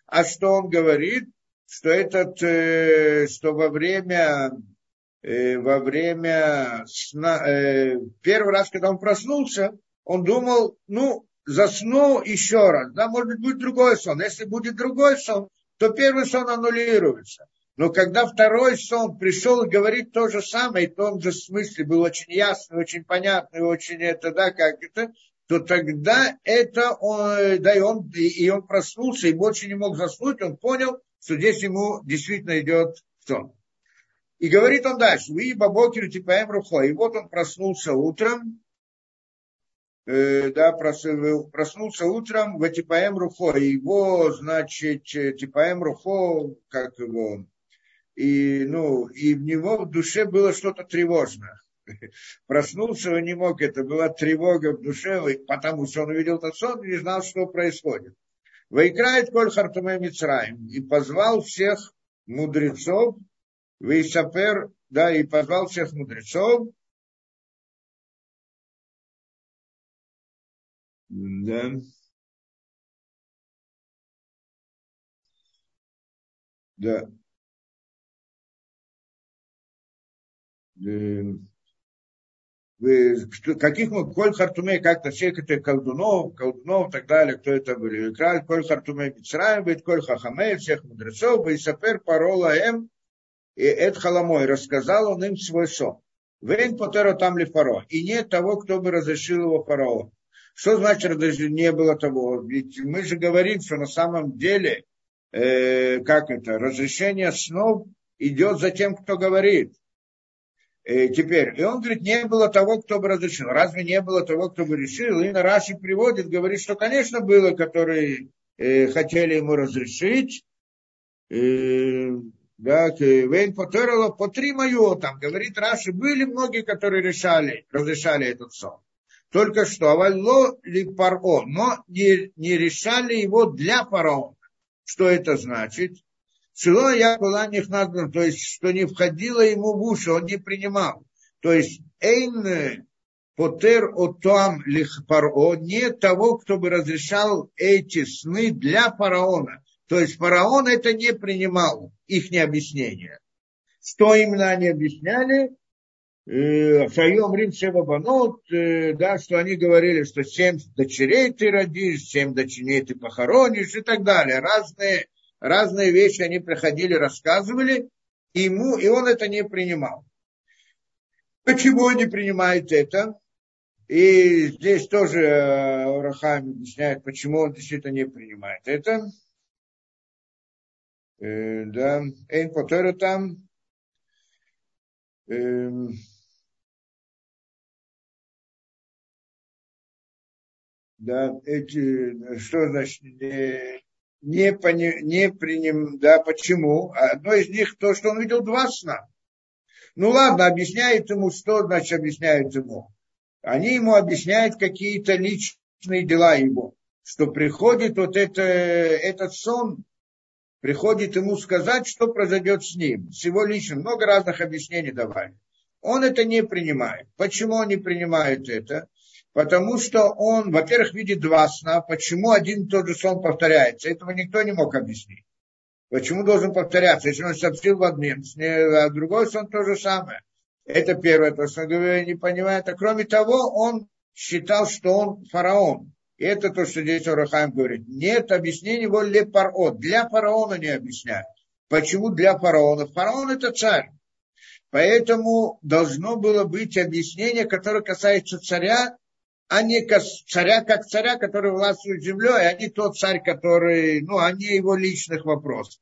А что он говорит? Что этот, э, что во время, э, во время сна, э, первый раз, когда он проснулся, он думал, ну, засну еще раз, да, может быть, будет другой сон. Если будет другой сон, то первый сон аннулируется. Но когда второй сон пришел и говорит то же самое, и в том же смысле был очень ясный, очень понятный, очень это, да, как это, то тогда это он, да, и он, и он проснулся, и больше не мог заснуть, он понял, что здесь ему действительно идет сон. И говорит он дальше, вы бабокер типа рухо. И вот он проснулся утром, э, да, проснулся утром в Типаем Рухо. Его, значит, Типаем Рухо, как его, и, ну, и в него в душе было что-то тревожное. Проснулся он не мог, это была тревога в душе, потому что он увидел этот сон и не знал, что происходит. Выиграет Коль Хартуме Мицраим и позвал всех мудрецов, Вейсапер, да, и позвал всех мудрецов, да, да, каких мы, Коль Хартумей, как-то всех это колдунов, колдунов и так далее, кто это были, Краль, Коль Хартумей Мицраем, быть Коль Хахамей, всех мудрецов, и Сапер Парола М, и Эд Халамой, рассказал он им свой сон. Вейн Потера там ли фаро, и нет того, кто бы разрешил его фараон. Что значит, не было того? Ведь мы же говорим, что на самом деле, э, как это, разрешение снов идет за тем, кто говорит. Э, теперь, и он говорит, не было того, кто бы разрешил. Разве не было того, кто бы решил? И на Раши приводит, говорит, что, конечно, было, которые э, хотели ему разрешить. Э, да, Вейн Потерова по три мою, там, говорит Раши, были многие, которые решали, разрешали этот сон. Только что, авалло ли паро, но не, не решали его для фараона. Что это значит? Шило я была них названа, то есть, что не входило ему в уши, он не принимал. То есть, эйн потер отам лих паро, не того, кто бы разрешал эти сны для фараона. То есть, фараон это не принимал, их не объяснение. Что именно они объясняли? Э, Шайом Рим Банот, э, да, что они говорили, что семь дочерей ты родишь, семь дочерей ты похоронишь и так далее. Разные разные вещи они приходили, рассказывали, ему, и он это не принимал. Почему он не принимает это? И здесь тоже э, Рахам объясняет, почему он действительно не принимает это. Э, да, Эйн Потера там. Э, да, эти, что значит, не, пони, не приним, да, почему? Одно из них то, что он видел два сна. Ну ладно, объясняет ему, что значит объясняют ему. Они ему объясняют какие-то личные дела его. Что приходит вот это, этот сон, приходит ему сказать, что произойдет с ним, с его личным. Много разных объяснений давали. Он это не принимает. Почему он не принимает это? Потому что он, во-первых, видит два сна. Почему один и тот же сон повторяется? Этого никто не мог объяснить. Почему должен повторяться? Если он сообщил в одном сне, а другой сон то же самое. Это первое, то, что он не понимает. А кроме того, он считал, что он фараон. И это то, что здесь Орахаем говорит. Нет объяснений его для паро. Для фараона не объясняют. Почему для фараона? Фараон это царь. Поэтому должно было быть объяснение, которое касается царя, а не царя как царя, который властвует землей, а не тот царь, который, ну, а не его личных вопросов.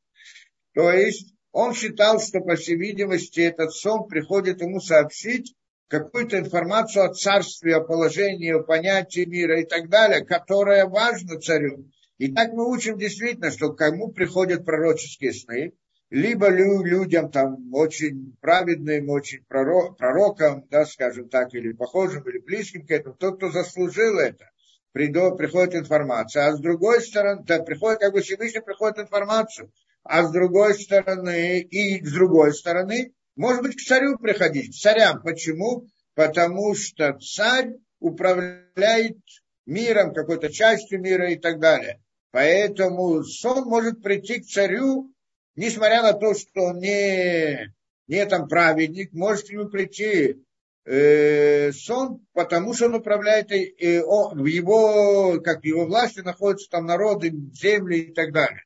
То есть он считал, что, по всей видимости, этот сон приходит ему сообщить какую-то информацию о царстве, о положении, о понятии мира и так далее, которая важна царю. И так мы учим действительно, что кому приходят пророческие сны, либо людям там очень праведным, очень пророкам, да, скажем так, или похожим, или близким к этому, тот, кто заслужил это, придет, приходит информация, а с другой стороны, да, приходит, как бы Всевышний приходит информацию, а с другой стороны, и с другой стороны, может быть, к царю приходить, к царям. Почему? Потому что царь управляет миром, какой-то частью мира и так далее. Поэтому сон может прийти к царю несмотря на то, что он не, не там праведник, может ему прийти э, сон, потому что он управляет, э, он, в его, как в его власти находятся там народы, земли и так далее.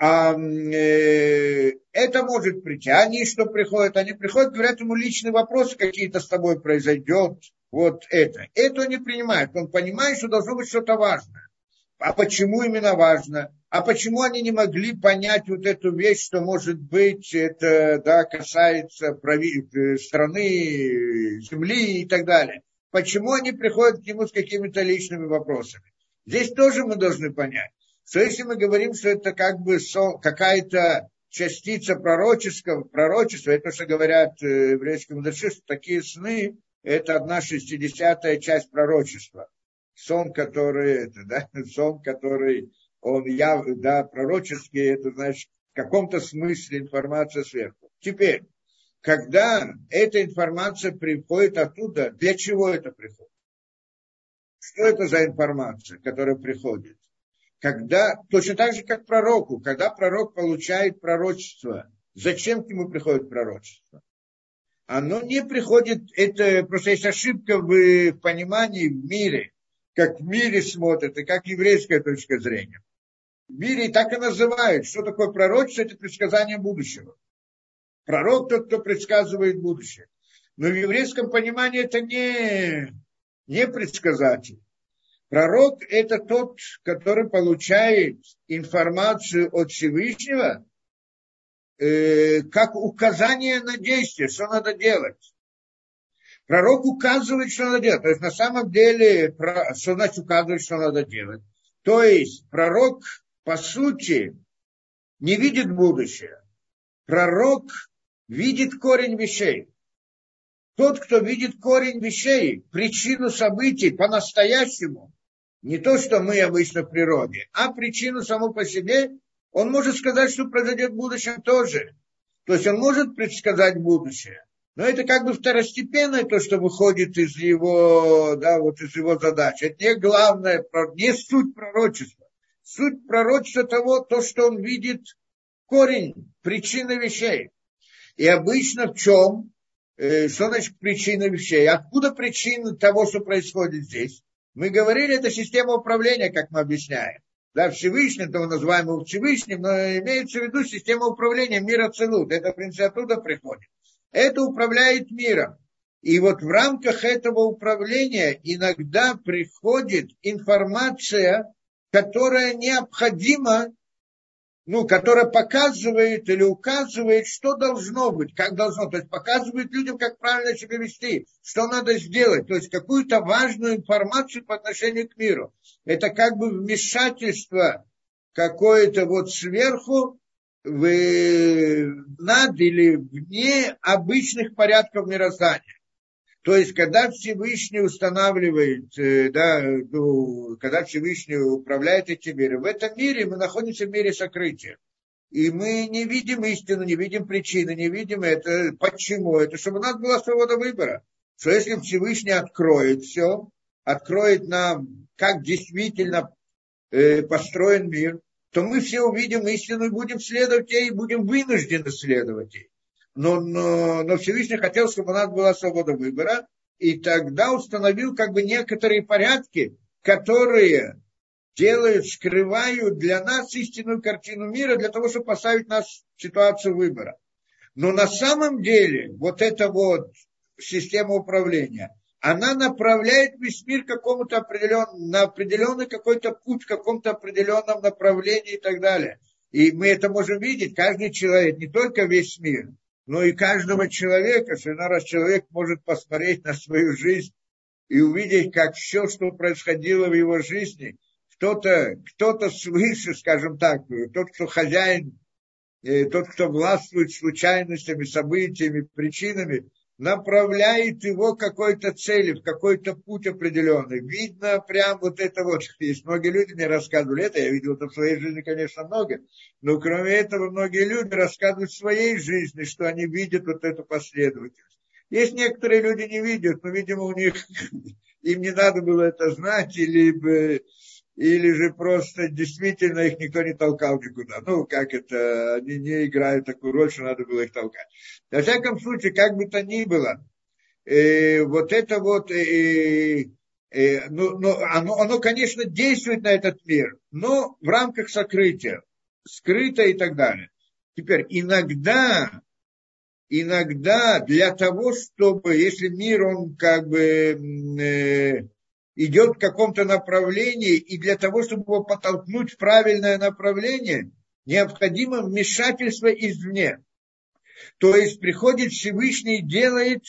А, э, это может прийти. Они что приходят? Они приходят, говорят ему личные вопросы какие-то с тобой произойдет. Вот это. Это он не принимает. Он понимает, что должно быть что-то важное. А почему именно важно? А почему они не могли понять вот эту вещь, что, может быть, это да, касается прави... Э, страны, земли и так далее? Почему они приходят к нему с какими-то личными вопросами? Здесь тоже мы должны понять, что если мы говорим, что это как бы какая-то частица пророческого, пророчества, это что говорят э, еврейские мудрецы, что такие сны – это одна шестидесятая часть пророчества. Сон, который, это, да, сон, который он яв, да, пророческий, это значит в каком-то смысле информация сверху. Теперь, когда эта информация приходит оттуда, для чего это приходит? Что это за информация, которая приходит? Когда, точно так же, как пророку, когда пророк получает пророчество, зачем к нему приходит пророчество? оно не приходит, это просто есть ошибка в понимании в мире, как в мире смотрят, и как еврейская точка зрения. Мире так и называют, что такое пророчество, это предсказание будущего. Пророк тот, кто предсказывает будущее. Но в еврейском понимании это не, не предсказатель. Пророк – это тот, который получает информацию от Всевышнего, э, как указание на действие, что надо делать. Пророк указывает, что надо делать. То есть на самом деле, что значит указывать, что надо делать? То есть пророк, по сути, не видит будущее. Пророк видит корень вещей. Тот, кто видит корень вещей, причину событий по-настоящему, не то, что мы обычно в природе, а причину саму по себе, он может сказать, что произойдет в будущем тоже. То есть он может предсказать будущее. Но это как бы второстепенное то, что выходит из его, да, вот из его задачи. Это не главное, не суть пророчества. Суть пророчества того, то, что он видит корень, причины вещей. И обычно в чем? Э, что значит причина вещей? Откуда причина того, что происходит здесь? Мы говорили, это система управления, как мы объясняем. Да, Всевышний, то мы называем его Всевышним, но имеется в виду система управления мира целут. Это, в принципе, оттуда приходит. Это управляет миром. И вот в рамках этого управления иногда приходит информация, которая необходима ну, которая показывает или указывает, что должно быть, как должно. То есть показывает людям, как правильно себя вести, что надо сделать. То есть какую-то важную информацию по отношению к миру. Это как бы вмешательство какое-то вот сверху в, над или вне обычных порядков мироздания. То есть, когда Всевышний устанавливает, э, да, ну, когда Всевышний управляет этим миром, в этом мире мы находимся в мире сокрытия. И мы не видим истину, не видим причины, не видим это. Почему? Это чтобы у нас была свобода выбора. Что если Всевышний откроет все, откроет нам, как действительно э, построен мир, то мы все увидим истину и будем следовать ей, и будем вынуждены следовать ей но, но, но Всевышний хотел, чтобы у нас была свобода выбора, и тогда установил как бы некоторые порядки, которые делают, скрывают для нас истинную картину мира, для того, чтобы поставить нас в ситуацию выбора. Но на самом деле вот эта вот система управления, она направляет весь мир какому-то определенному, на определенный какой-то путь, в каком-то определенном направлении и так далее. И мы это можем видеть, каждый человек, не только весь мир, но и каждого человека, что раз человек может посмотреть на свою жизнь и увидеть, как все, что происходило в его жизни, кто-то кто свыше, скажем так, тот, кто хозяин, э, тот, кто властвует случайностями, событиями, причинами, направляет его какой-то цели, в какой-то путь определенный. Видно прям вот это вот. Есть многие люди мне рассказывали это, я видел это в своей жизни, конечно, много. Но кроме этого, многие люди рассказывают в своей жизни, что они видят вот эту последовательность. Есть некоторые люди не видят, но, видимо, у них им не надо было это знать, или или же просто действительно их никто не толкал никуда. Ну, как это, они не играют такую роль, что надо было их толкать. Во всяком случае, как бы то ни было, э, вот это вот, э, э, ну, ну, оно, оно, конечно, действует на этот мир, но в рамках сокрытия, скрыто и так далее. Теперь, иногда, иногда для того, чтобы, если мир, он как бы э, идет в каком-то направлении, и для того, чтобы его подтолкнуть в правильное направление, необходимо вмешательство извне. То есть приходит Всевышний и делает,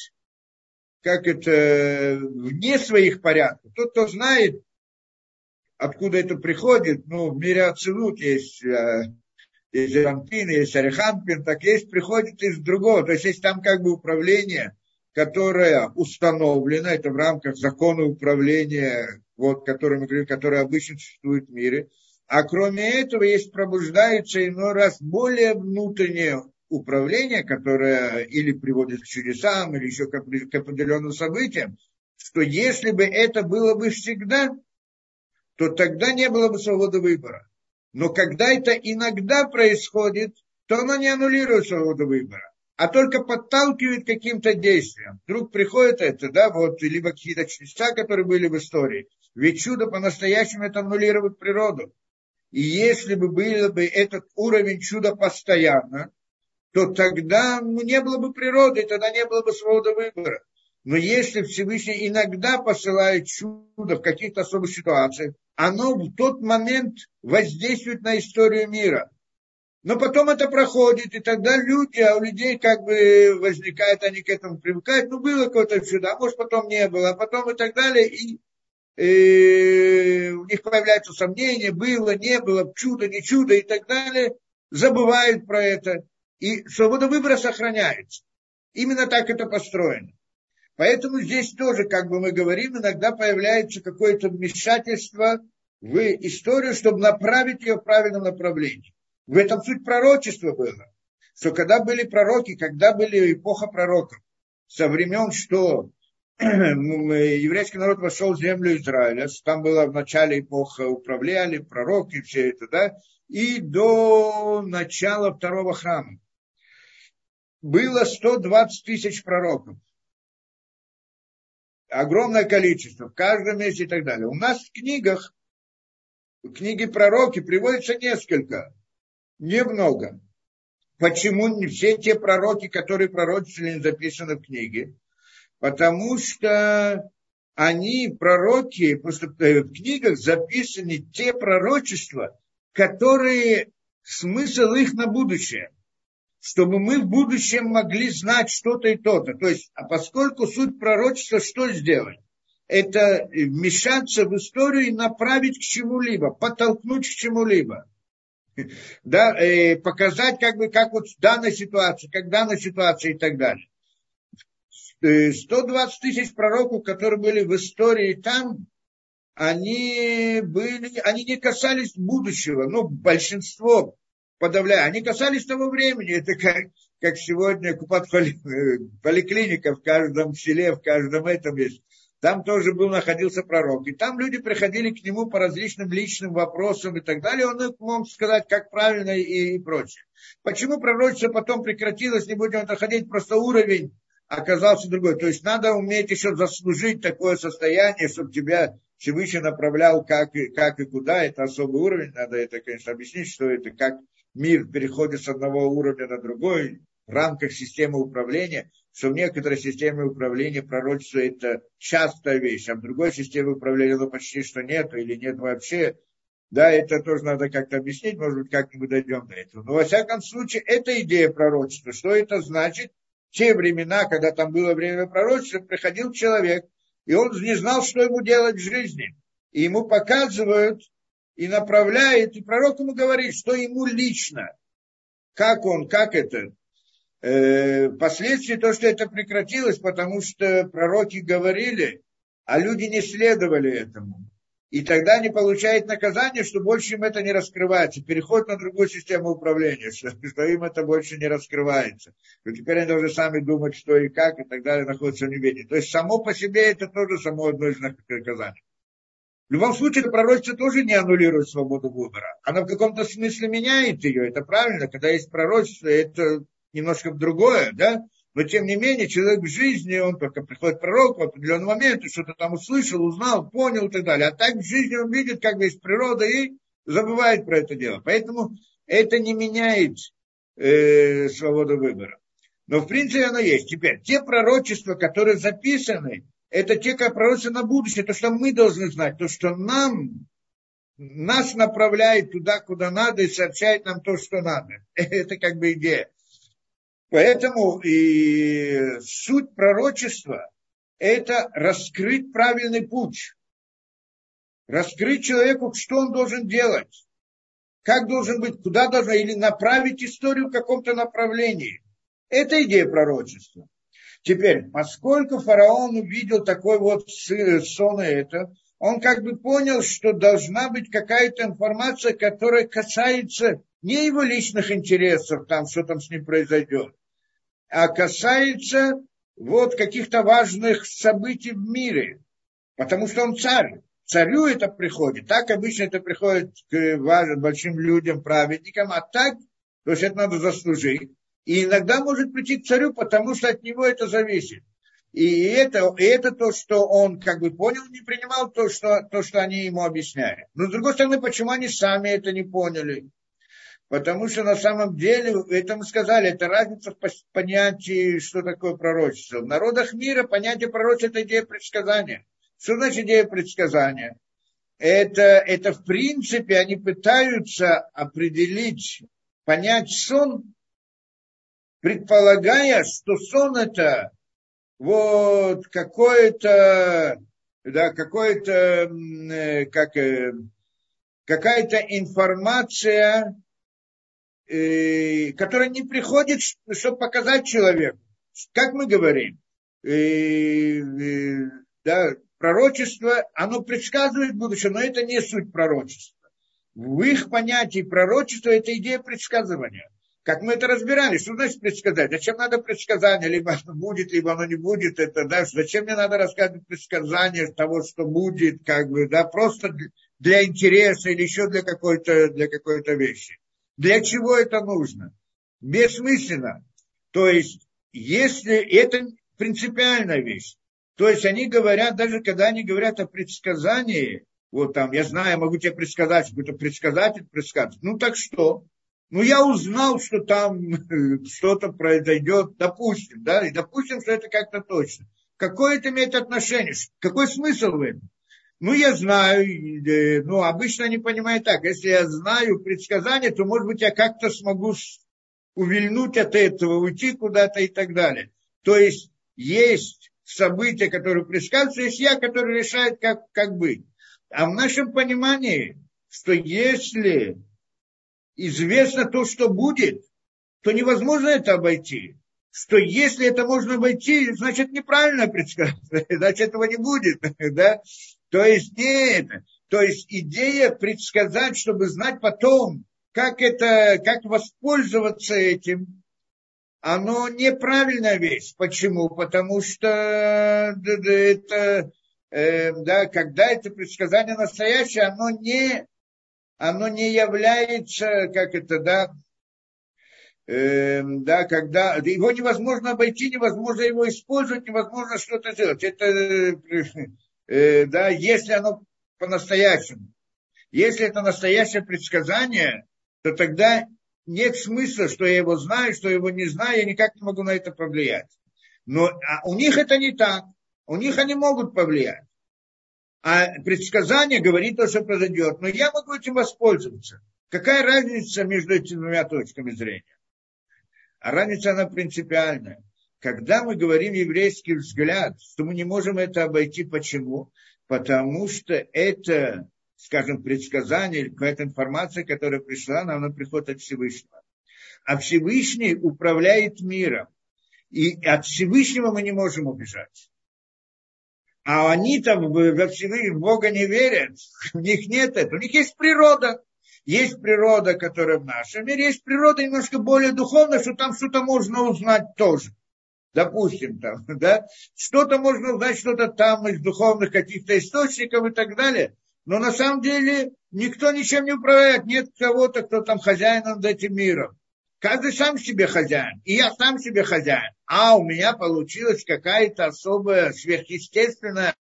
как это, вне своих порядков. Тот, кто знает, откуда это приходит, ну, в мире Ацелут есть, э, есть Рампин, есть Арихампин, так есть, приходит из другого. То есть есть там как бы управление которая установлена, это в рамках закона управления, вот, который мы говорим, который обычно существует в мире. А кроме этого есть пробуждается иной раз более внутреннее управление, которое или приводит к чудесам, или еще к, к определенным событиям, что если бы это было бы всегда, то тогда не было бы свободы выбора. Но когда это иногда происходит, то оно не аннулирует свободу выбора. А только подталкивает каким-то действием. Вдруг приходит это, да, вот, либо какие-то чудеса, которые были в истории. Ведь чудо по-настоящему это аннулирует природу. И если бы был бы этот уровень чуда постоянно, то тогда ну, не было бы природы, тогда не было бы свободы выбора. Но если Всевышний иногда посылает чудо в каких-то особых ситуациях, оно в тот момент воздействует на историю мира. Но потом это проходит, и тогда люди, а у людей как бы возникает, они к этому привыкают, ну было какое-то чудо, а может потом не было, а потом и так далее, и, и у них появляются сомнения, было, не было, чудо, не чудо и так далее, забывают про это, и свобода выбора сохраняется. Именно так это построено. Поэтому здесь тоже, как бы мы говорим, иногда появляется какое-то вмешательство в историю, чтобы направить ее в правильном направлении. В этом суть пророчества было. Что когда были пророки, когда были эпоха пророков, со времен, что еврейский народ вошел в землю Израиля, там была в начале эпоха управляли, пророки, все это, да, и до начала второго храма. Было 120 тысяч пророков огромное количество, в каждом месте и так далее. У нас в книгах, в книге пророки приводится несколько, немного. Почему не все те пророки, которые пророчествовали, не записаны в книге? Потому что они, пророки, просто в книгах записаны те пророчества, которые смысл их на будущее чтобы мы в будущем могли знать что-то и то-то. То есть, а поскольку суть пророчества что сделать? Это вмешаться в историю и направить к чему-либо, подтолкнуть к чему-либо. Да, э, показать, как бы, как вот в данной ситуации, как в данной ситуации и так далее. 120 э, тысяч пророков, которые были в истории там, они, были, они не касались будущего. Ну, большинство подавляя. Они касались того времени. Это как, как сегодня поликлиника в каждом селе, в каждом этом есть. Там тоже был, находился пророк. И там люди приходили к нему по различным личным вопросам и так далее. Он мог сказать, как правильно и, и прочее. Почему пророчество потом прекратилось, не будем доходить, просто уровень оказался другой. То есть надо уметь еще заслужить такое состояние, чтобы тебя Всевышний направлял как и, как и куда. Это особый уровень. Надо это, конечно, объяснить, что это как мир переходит с одного уровня на другой в рамках системы управления, что в некоторой системе управления пророчество это частая вещь, а в другой системе управления ну, почти что нет или нет вообще. Да, это тоже надо как-то объяснить, может быть, как-нибудь дойдем до этого. Но во всяком случае, это идея пророчества. Что это значит? В те времена, когда там было время пророчества, приходил человек, и он не знал, что ему делать в жизни. И ему показывают и направляет, и пророк ему говорит, что ему лично, как он, как это. Э, впоследствии то, что это прекратилось, потому что пророки говорили, а люди не следовали этому. И тогда они получают наказание, что больше им это не раскрывается. Переход на другую систему управления, что, что им это больше не раскрывается. И теперь они должны сами думать, что и как, и так далее, находятся в неведении. То есть само по себе это тоже само одно из наказаний. В любом случае, это пророчество тоже не аннулирует свободу выбора. Оно в каком-то смысле меняет ее, это правильно. Когда есть пророчество, это немножко другое, да? Но тем не менее, человек в жизни, он только приходит пророк в определенный момент, что-то там услышал, узнал, понял и так далее. А так в жизни он видит, как есть природа, и забывает про это дело. Поэтому это не меняет э, свободу выбора. Но в принципе оно есть. Теперь, те пророчества, которые записаны, это те, как пророчество на будущее, то, что мы должны знать, то, что нам, нас направляет туда, куда надо, и сообщает нам то, что надо. Это как бы идея. Поэтому и суть пророчества – это раскрыть правильный путь. Раскрыть человеку, что он должен делать. Как должен быть, куда должен, или направить историю в каком-то направлении. Это идея пророчества. Теперь, поскольку фараон увидел такой вот сон и это, он как бы понял, что должна быть какая-то информация, которая касается не его личных интересов, там, что там с ним произойдет, а касается вот каких-то важных событий в мире. Потому что он царь. Царю это приходит. Так обычно это приходит к важным, большим людям, праведникам. А так, то есть это надо заслужить. И иногда может прийти к царю, потому что от него это зависит. И это, и это то, что он как бы понял, не принимал то что, то, что они ему объясняли. Но с другой стороны, почему они сами это не поняли? Потому что на самом деле, это мы сказали, это разница в понятии, что такое пророчество. В народах мира понятие пророчества – это идея предсказания. Что значит идея предсказания? Это, это в принципе они пытаются определить, понять сон, предполагая, что сон это вот какое-то, да, какое-то, э, как, э, какая-то информация, которая не приходит, чтобы показать человеку. Как мы говорим, да, пророчество, оно предсказывает будущее, но это не суть пророчества. В их понятии пророчества это идея предсказывания. Как мы это разбирали, что значит предсказать? Зачем надо предсказание? Либо оно будет, либо оно не будет. Это, да, зачем мне надо рассказывать предсказание того, что будет, как бы, да, просто для интереса или еще для какой-то, для какой-то вещи. Для чего это нужно? Бессмысленно. То есть, если это принципиальная вещь, то есть они говорят, даже когда они говорят о предсказании, вот там, я знаю, могу тебе предсказать, какой-то предсказатель предсказывает. Ну так что? Ну я узнал, что там что-то произойдет, допустим, да, и допустим, что это как-то точно. Какое это имеет отношение? Какой смысл в этом? Ну, я знаю, ну, обычно они понимают так, если я знаю предсказание, то, может быть, я как-то смогу увильнуть от этого, уйти куда-то и так далее. То есть, есть события, которые предсказываются, есть я, который решает, как, как быть. А в нашем понимании, что если известно то, что будет, то невозможно это обойти. Что если это можно обойти, значит неправильно предсказывать, значит этого не будет. Да? То есть не это. То есть идея предсказать, чтобы знать потом, как это, как воспользоваться этим, оно неправильная вещь. Почему? Потому что это, э, да, когда это предсказание настоящее, оно не, оно не является, как это, да, э, да, когда его невозможно обойти, невозможно его использовать, невозможно что-то сделать. Это, э, да, если оно по-настоящему. Если это настоящее предсказание, то тогда нет смысла, что я его знаю, что я его не знаю, я никак не могу на это повлиять. Но а у них это не так. У них они могут повлиять. А предсказание говорит то, что произойдет. Но я могу этим воспользоваться. Какая разница между этими двумя точками зрения? А разница она принципиальная. Когда мы говорим еврейский взгляд, то мы не можем это обойти. Почему? Потому что это скажем, предсказание или какая-то информация, которая пришла нам, она приходит от Всевышнего. А Всевышний управляет миром. И от Всевышнего мы не можем убежать. А они там во Всевышнего Бога не верят. У них нет этого. У них есть природа. Есть природа, которая в нашем мире. Есть природа немножко более духовная, что там что-то можно узнать тоже. Допустим, там, да, что-то можно узнать, что-то там из духовных каких-то источников и так далее. Но на самом деле никто ничем не управляет. Нет кого-то, кто там хозяин над этим миром. Каждый сам себе хозяин. И я сам себе хозяин. А у меня получилась какая-то особая сверхъестественная,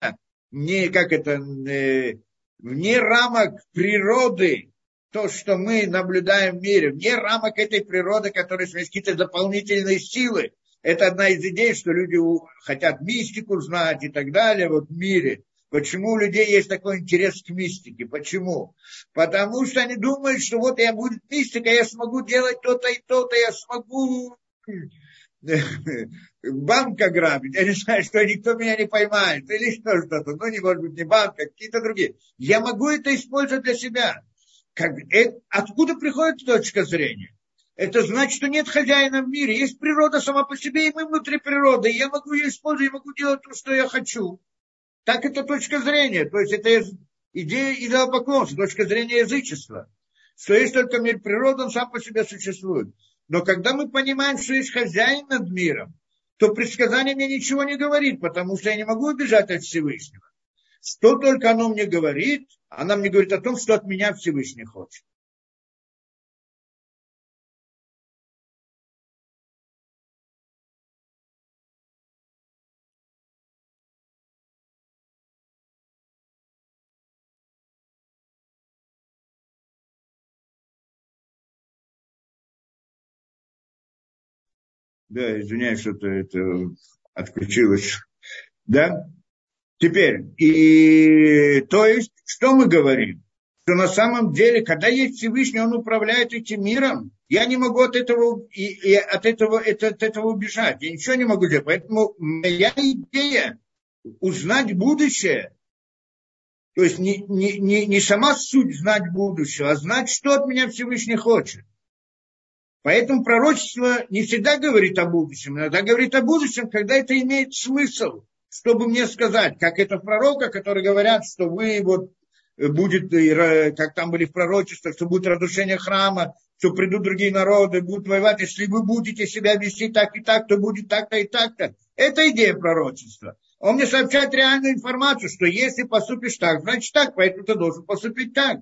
не, как это, э, вне рамок природы, то, что мы наблюдаем в мире, вне рамок этой природы, которые есть какие-то дополнительные силы. Это одна из идей, что люди хотят мистику знать и так далее вот в мире. Почему у людей есть такой интерес к мистике? Почему? Потому что они думают, что вот я буду мистика, я смогу делать то-то и то-то, я смогу банк ограбить, я не знаю, что никто меня не поймает, или что что-то, ну, не может быть, не банк, а какие-то другие. Я могу это использовать для себя. Как, это, откуда приходит точка зрения? Это значит, что нет хозяина в мире. Есть природа сама по себе, и мы внутри природы. Я могу ее использовать, я могу делать то, что я хочу. Так это точка зрения. То есть это идея идолопоклонства, точка зрения язычества. Что есть только мир природы, он сам по себе существует. Но когда мы понимаем, что есть хозяин над миром, то предсказание мне ничего не говорит, потому что я не могу убежать от Всевышнего. Что только оно мне говорит, она мне говорит о том, что от меня Всевышний хочет. Да, извиняюсь, что-то это отключилось. Да? Теперь, и то есть, что мы говорим? Что на самом деле, когда есть Всевышний, он управляет этим миром, я не могу от этого, и, и от, этого, это, от этого убежать. Я ничего не могу делать. Поэтому моя идея узнать будущее, то есть не, не, не, не сама суть знать будущее, а знать, что от меня Всевышний хочет. Поэтому пророчество не всегда говорит о будущем, иногда говорит о будущем, когда это имеет смысл, чтобы мне сказать, как это пророка, которые говорят, что вы вот будет, как там были в пророчествах, что будет разрушение храма, что придут другие народы, будут воевать. Если вы будете себя вести так и так, то будет так-то и так-то. Это идея пророчества. Он мне сообщает реальную информацию, что если поступишь так, значит так, поэтому ты должен поступить так.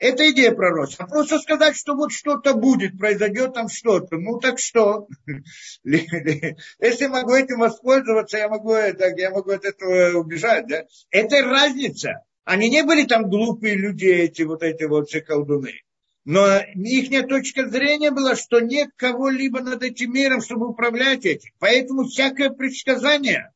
Это идея пророчества. А просто сказать, что вот что-то будет, произойдет там что-то. Ну так что? Если могу этим воспользоваться, я могу, это, я могу от этого убежать. Да? Это разница. Они не были там глупые люди, эти вот эти вот все колдуны. Но их точка зрения была, что нет кого-либо над этим миром, чтобы управлять этим. Поэтому всякое предсказание,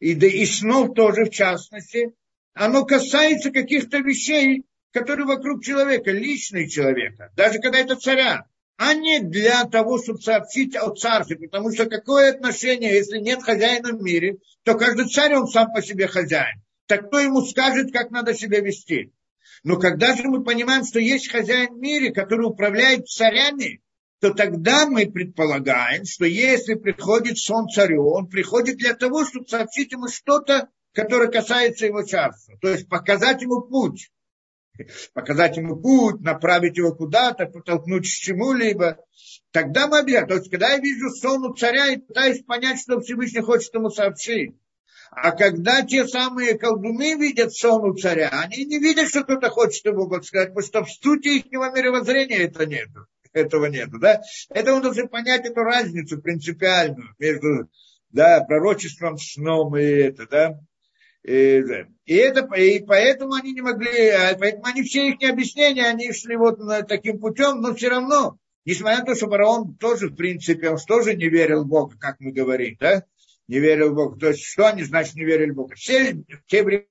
и, да, и снов тоже в частности, оно касается каких-то вещей, который вокруг человека, личный человека, даже когда это царя, а не для того, чтобы сообщить о царстве, потому что какое отношение, если нет хозяина в мире, то каждый царь, он сам по себе хозяин. Так кто ему скажет, как надо себя вести? Но когда же мы понимаем, что есть хозяин в мире, который управляет царями, то тогда мы предполагаем, что если приходит сон царю, он приходит для того, чтобы сообщить ему что-то, которое касается его царства. То есть показать ему путь показать ему путь, направить его куда-то, подтолкнуть к чему-либо, тогда обязательно. То есть, когда я вижу сон у царя и пытаюсь понять, что Всевышний хочет ему сообщить. А когда те самые колдуны видят сон у царя, они не видят, что кто-то хочет ему сказать, потому что в сути их мировоззрения это нет. Этого нет. Да? Это он должен понять эту разницу принципиальную между да, пророчеством, сном и это, да. И, и, это, и поэтому они не могли, а поэтому они все их объяснения, они шли вот таким путем, но все равно, несмотря на то, что фараон тоже, в принципе, он тоже не верил в Бога, как мы говорим, да, не верил в Бога. То есть, что они, значит, не верили в Бога? Все в те времена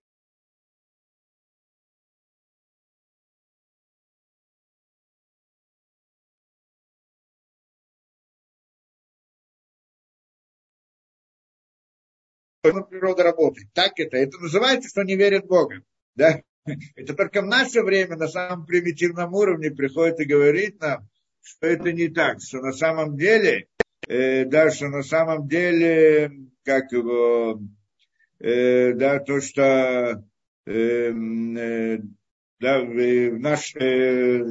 природа работает. Так это. Это называется, что не верят в Бога. Да? Это только в наше время на самом примитивном уровне приходит и говорит нам, что это не так, что на самом деле, э, да, что на самом деле, как его, э, да, то, что э, э, да, в наш, э,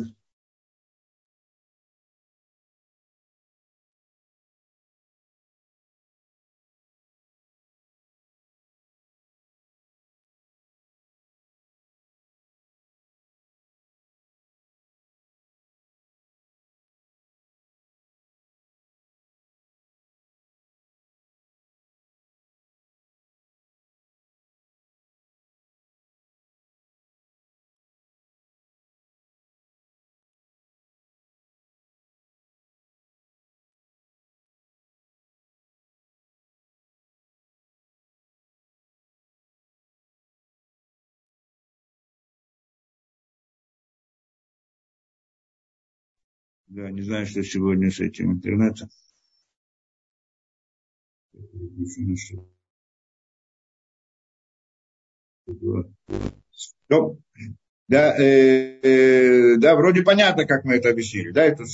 Да, не знаю, что сегодня с этим интернетом. Ну, да, э, э, да, вроде понятно, как мы это объяснили, да, это.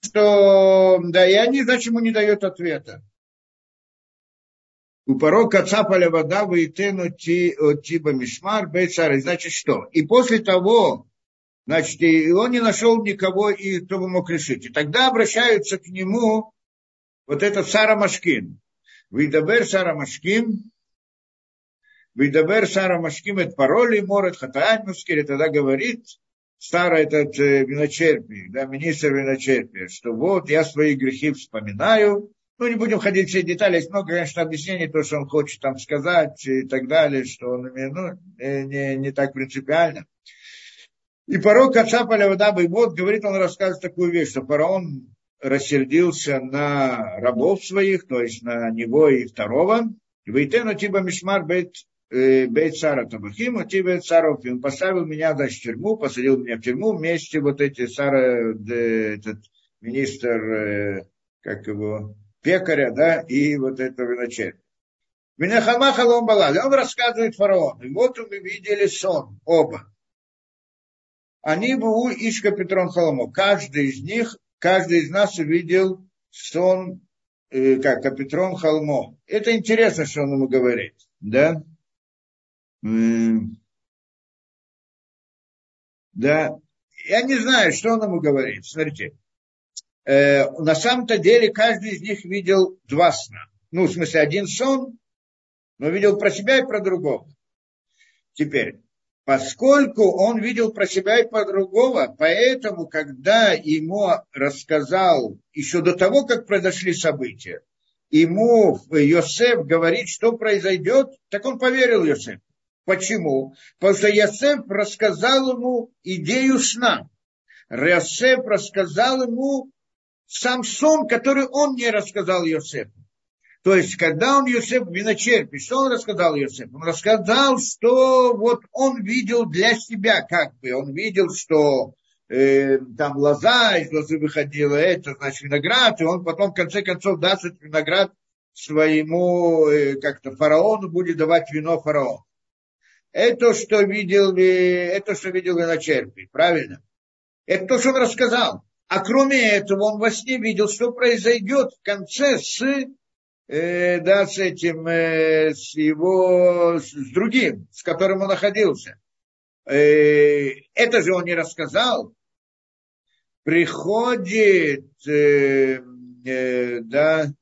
Что, да, и они, значит, ему не дают ответа. У порока цапаля вода выйтену ти, тиба мишмар бейцары. Значит, что? И после того, Значит, и он не нашел никого, и кто бы мог решить. И тогда обращаются к нему вот этот Сара Машкин. Видабер Сара Машкин, Видабер Сара Машкин, это пароли, морет, хатааньмускер, и тогда говорит, старый этот э, виночерпий, да, министр виночерпия, что вот я свои грехи вспоминаю, ну, не будем ходить в все детали, есть много, конечно, объяснений, то, что он хочет там сказать и так далее, что он, ну, не, не так принципиально. И порог отца Палявада вот говорит, он рассказывает такую вещь, что фараон рассердился на рабов своих, то есть на него и второго. Вейтену тиба мишмар бейт, э, бейт сара табахим, тиба царов. Он поставил меня в тюрьму, посадил меня в тюрьму вместе вот эти сара, этот министр, э, как его, пекаря, да, и вот этого начальника. Минахама халом балали. Он рассказывает фараону. И вот мы видели сон, оба. Они был Ишка Петрон Холомо. Каждый из них, каждый из нас увидел сон, э, как Капитрон Холмо. Это интересно, что он ему говорит. Да? Да. Я не знаю, что он ему говорит. Смотрите. Э, на самом-то деле каждый из них видел два сна. Ну, в смысле, один сон, но видел про себя и про другого. Теперь, поскольку он видел про себя и про другого, поэтому, когда ему рассказал, еще до того, как произошли события, ему Йосеф говорит, что произойдет, так он поверил Йосефу. Почему? Потому что Йосеф рассказал ему идею сна. Йосеф рассказал ему сам сон, который он не рассказал Йосефу. То есть, когда он Йосеф виночерпи, что он рассказал Йосеф? Он рассказал, что вот он видел для себя, как бы, он видел, что э, там лоза из лозы выходила, это значит виноград, и он потом в конце концов даст этот виноград своему э, как-то фараону, будет давать вино фараону. Это, что видел, э, это, что видел виночерпи, правильно? Это то, что он рассказал. А кроме этого, он во сне видел, что произойдет в конце с э, да, с этим, э, с его, с другим, с которым он находился. Э, это же он не рассказал. Приходит, э, э, да,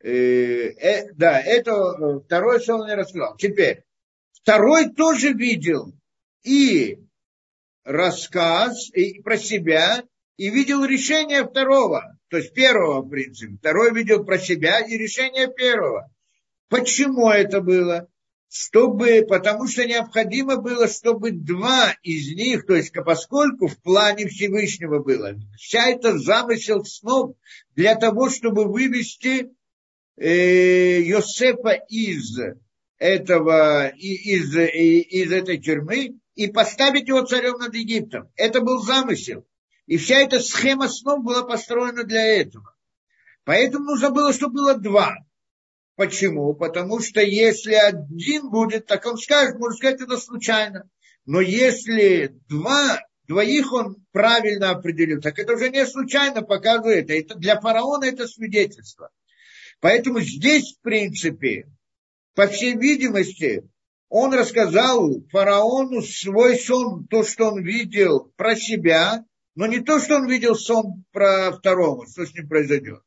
э, э, да, это второй, что он не рассказал. Теперь, второй тоже видел и рассказ и про себя, и видел решение второго то есть первого принципа. Второй видел про себя и решение первого. Почему это было? Чтобы, потому что необходимо было, чтобы два из них, то есть поскольку в плане Всевышнего было, вся эта замысел снов для того, чтобы вывести э, Йосефа из этого, из, из этой тюрьмы и поставить его царем над Египтом. Это был замысел. И вся эта схема снов была построена для этого. Поэтому нужно было, чтобы было два. Почему? Потому что если один будет, так он скажет, можно сказать, это случайно. Но если два, двоих он правильно определил, так это уже не случайно показывает. Это для фараона это свидетельство. Поэтому здесь, в принципе, по всей видимости, он рассказал фараону свой сон, то, что он видел про себя, но не то, что он видел сон про второго, что с ним произойдет.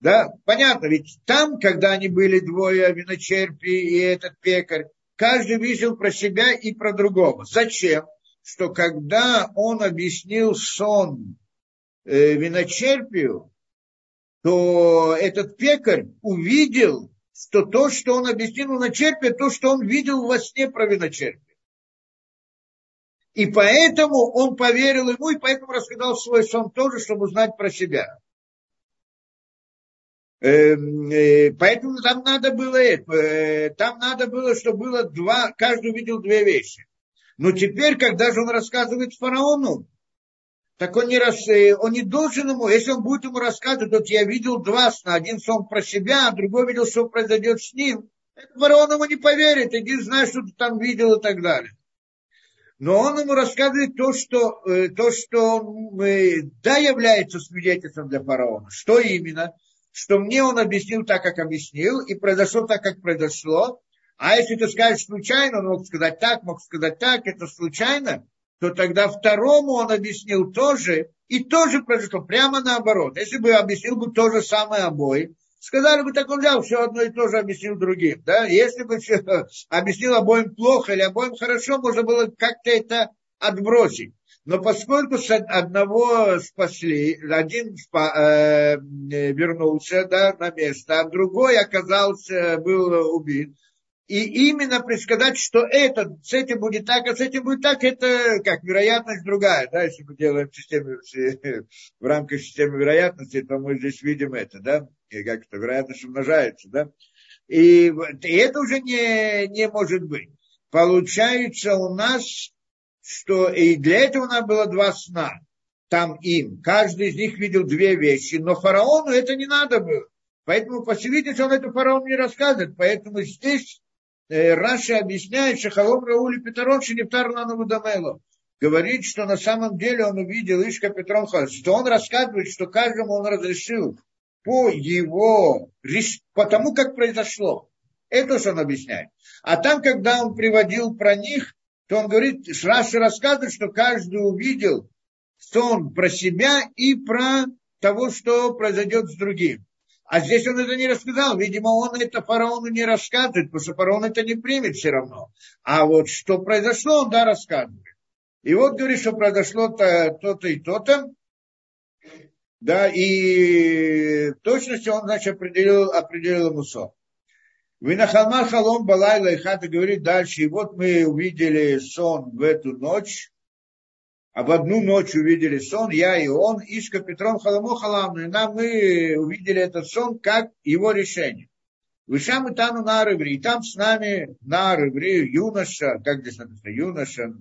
Да, понятно, ведь там, когда они были двое, виночерпи и этот пекарь, каждый видел про себя и про другого. Зачем? Что когда он объяснил сон э, виночерпию, то этот пекарь увидел, что то, что он объяснил виночерпию, то, что он видел во сне про виночерпие. И поэтому он поверил ему, и поэтому рассказал свой сон тоже, чтобы узнать про себя. Эм, э, поэтому там надо было это, э, там надо было, чтобы было два, каждый увидел две вещи. Но теперь, когда же он рассказывает фараону, так он не, рас, э, он не должен ему, если он будет ему рассказывать, вот я видел два сна, один сон про себя, а другой видел, что произойдет с ним, фараон ему не поверит, иди знай, что ты там видел и так далее но он ему рассказывает то, что, э, то, что э, да, является свидетельством для фараона. Что именно? Что мне он объяснил так, как объяснил, и произошло так, как произошло. А если ты скажешь случайно, он мог сказать так, мог сказать так, это случайно, то тогда второму он объяснил тоже, и тоже произошло прямо наоборот. Если бы объяснил бы то же самое обоим, Сказали бы, так он взял все одно и то же, объяснил другим. Да? Если бы все объяснил обоим плохо или обоим хорошо, можно было как-то это отбросить. Но поскольку с одного спасли, один э, вернулся да, на место, а другой оказался, был убит, И именно предсказать, что это, с этим будет так, а с этим будет так, это как вероятность другая. Да, если мы делаем в, системе, в рамках системы вероятности, то мы здесь видим это, да, как это, вероятность умножается, да. И, и это уже не, не может быть. Получается у нас, что и для этого у нас было два сна там им. Каждый из них видел две вещи, но фараону это не надо было. Поэтому, по всей видимости, он это фараону не рассказывает. Поэтому здесь э, Раша объясняет, что Халом Раули Петрон Шинифтар Лану Дамело. Говорит, что на самом деле он увидел Ишка Петрон что он рассказывает, что каждому он разрешил по его, по тому, как произошло. Это что он объясняет. А там, когда он приводил про них, то он говорит, Раша рассказывает, что каждый увидел сон про себя и про того, что произойдет с другим. А здесь он это не рассказал. Видимо, он это фараону не рассказывает, потому что фараон это не примет все равно. А вот что произошло, он да рассказывает. И вот говорит, что произошло -то, то-то и то-то. Да, и в точности он, значит, определил, определил ему сон. Винахалма халом балайла и хата говорит дальше. И вот мы увидели сон в эту ночь а в одну ночь увидели сон, я и он, Ишка Петром Халамо Халамну, и нам мы увидели этот сон как его решение. Вышам и там на Арыври, и там с нами на Арыври юноша, как здесь написано, юноша,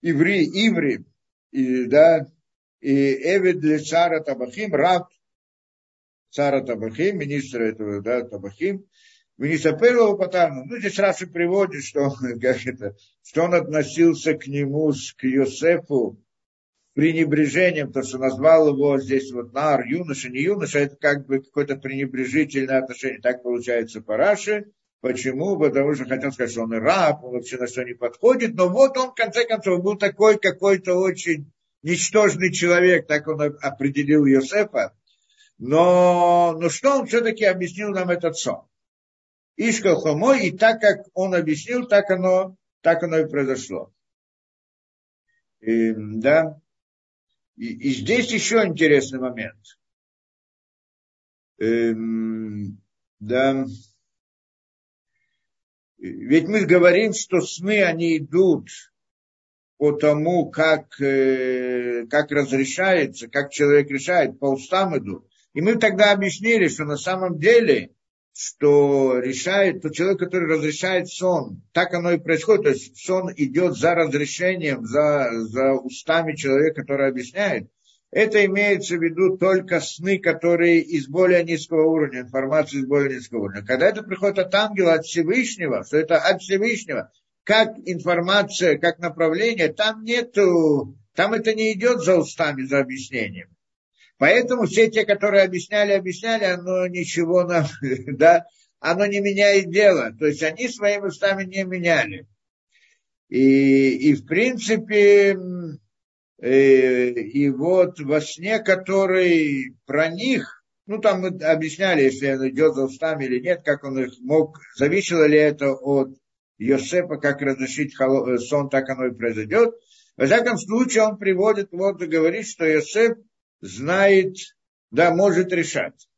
иври, иври, и, да, и Эвид для цара Табахим, раб цара Табахим, министра этого, да, Табахим, Венисапелова Патарну. Ну, здесь Раши приводит, что, как это, что он относился к нему, к Йосефу, пренебрежением, потому что назвал его здесь вот нар, юноша, не юноша, это как бы какое-то пренебрежительное отношение. Так получается по Раши. Почему? Потому что хотел сказать, что он и раб, он вообще на что не подходит. Но вот он, в конце концов, был такой какой-то очень ничтожный человек, так он определил Йосефа. Но, но что он все-таки объяснил нам этот сон? Ишка Хомо, и так как он объяснил, так оно, так оно и произошло. И, да. И, и здесь еще интересный момент. Эм, да. Ведь мы говорим, что сны, они идут по тому, как, э, как разрешается, как человек решает, по устам идут. И мы тогда объяснили, что на самом деле что решает тот человек, который разрешает сон. Так оно и происходит. То есть сон идет за разрешением, за, за устами человека, который объясняет. Это имеется в виду только сны, которые из более низкого уровня, информации из более низкого уровня. Когда это приходит от ангела, от Всевышнего, что это от Всевышнего, как информация, как направление, там нету, там это не идет за устами, за объяснением. Поэтому все те, которые объясняли, объясняли, оно ничего нам, да, оно не меняет дело. То есть они своими устами не меняли. И, и в принципе, э, и вот во сне, который про них, ну там мы объясняли, если он идет за устами или нет, как он их мог, зависело ли это от Йосепа, как разрешить сон, так оно и произойдет. Во всяком случае, он приводит, вот и говорит, что Йосеп знает, да, может решать.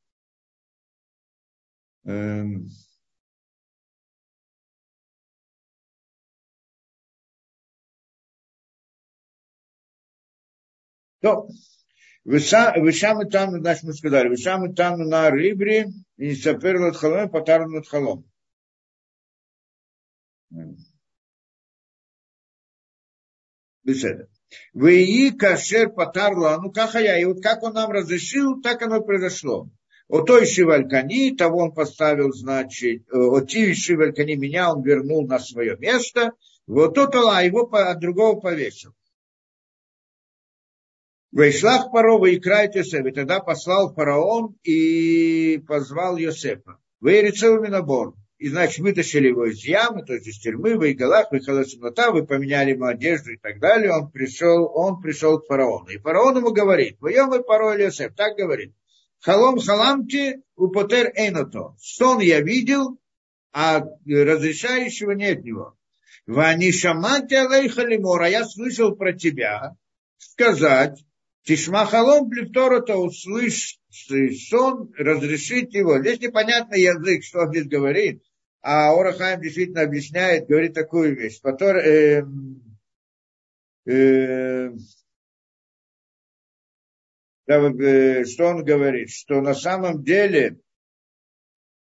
Эм. То, Вышам и там, значит, мы сказали, Вышам и там на рибре, и сапер над холом, потар над холом. Беседа. Веи кашер патарла, ну как я, и вот как он нам разрешил, так оно произошло. О той Шивалькани, того он поставил, значит, э, о ти Шивалькани, меня он вернул на свое место, вот тот а его от другого повесил. Вейшлах парова и край Йосеф. И тогда послал фараон и позвал Йосефа. Вейрицел Минобор и, значит, вытащили его из ямы, то есть из тюрьмы, в Игалах, выхода темнота, вы поменяли ему одежду и так далее, он пришел, он пришел к фараону. И фараон ему говорит, воем и пароль Йосеф, так говорит, халом халамти употер эйното. Сон я видел, а разрешающего нет него. Вани шамати алейха лимора, я слышал про тебя сказать, Тишма халом плевтора-то услышь сон, разрешить его. Здесь непонятный язык, что он здесь говорит. А Орахаем действительно объясняет, говорит такую вещь, которая, э, э, э, что он говорит, что на самом деле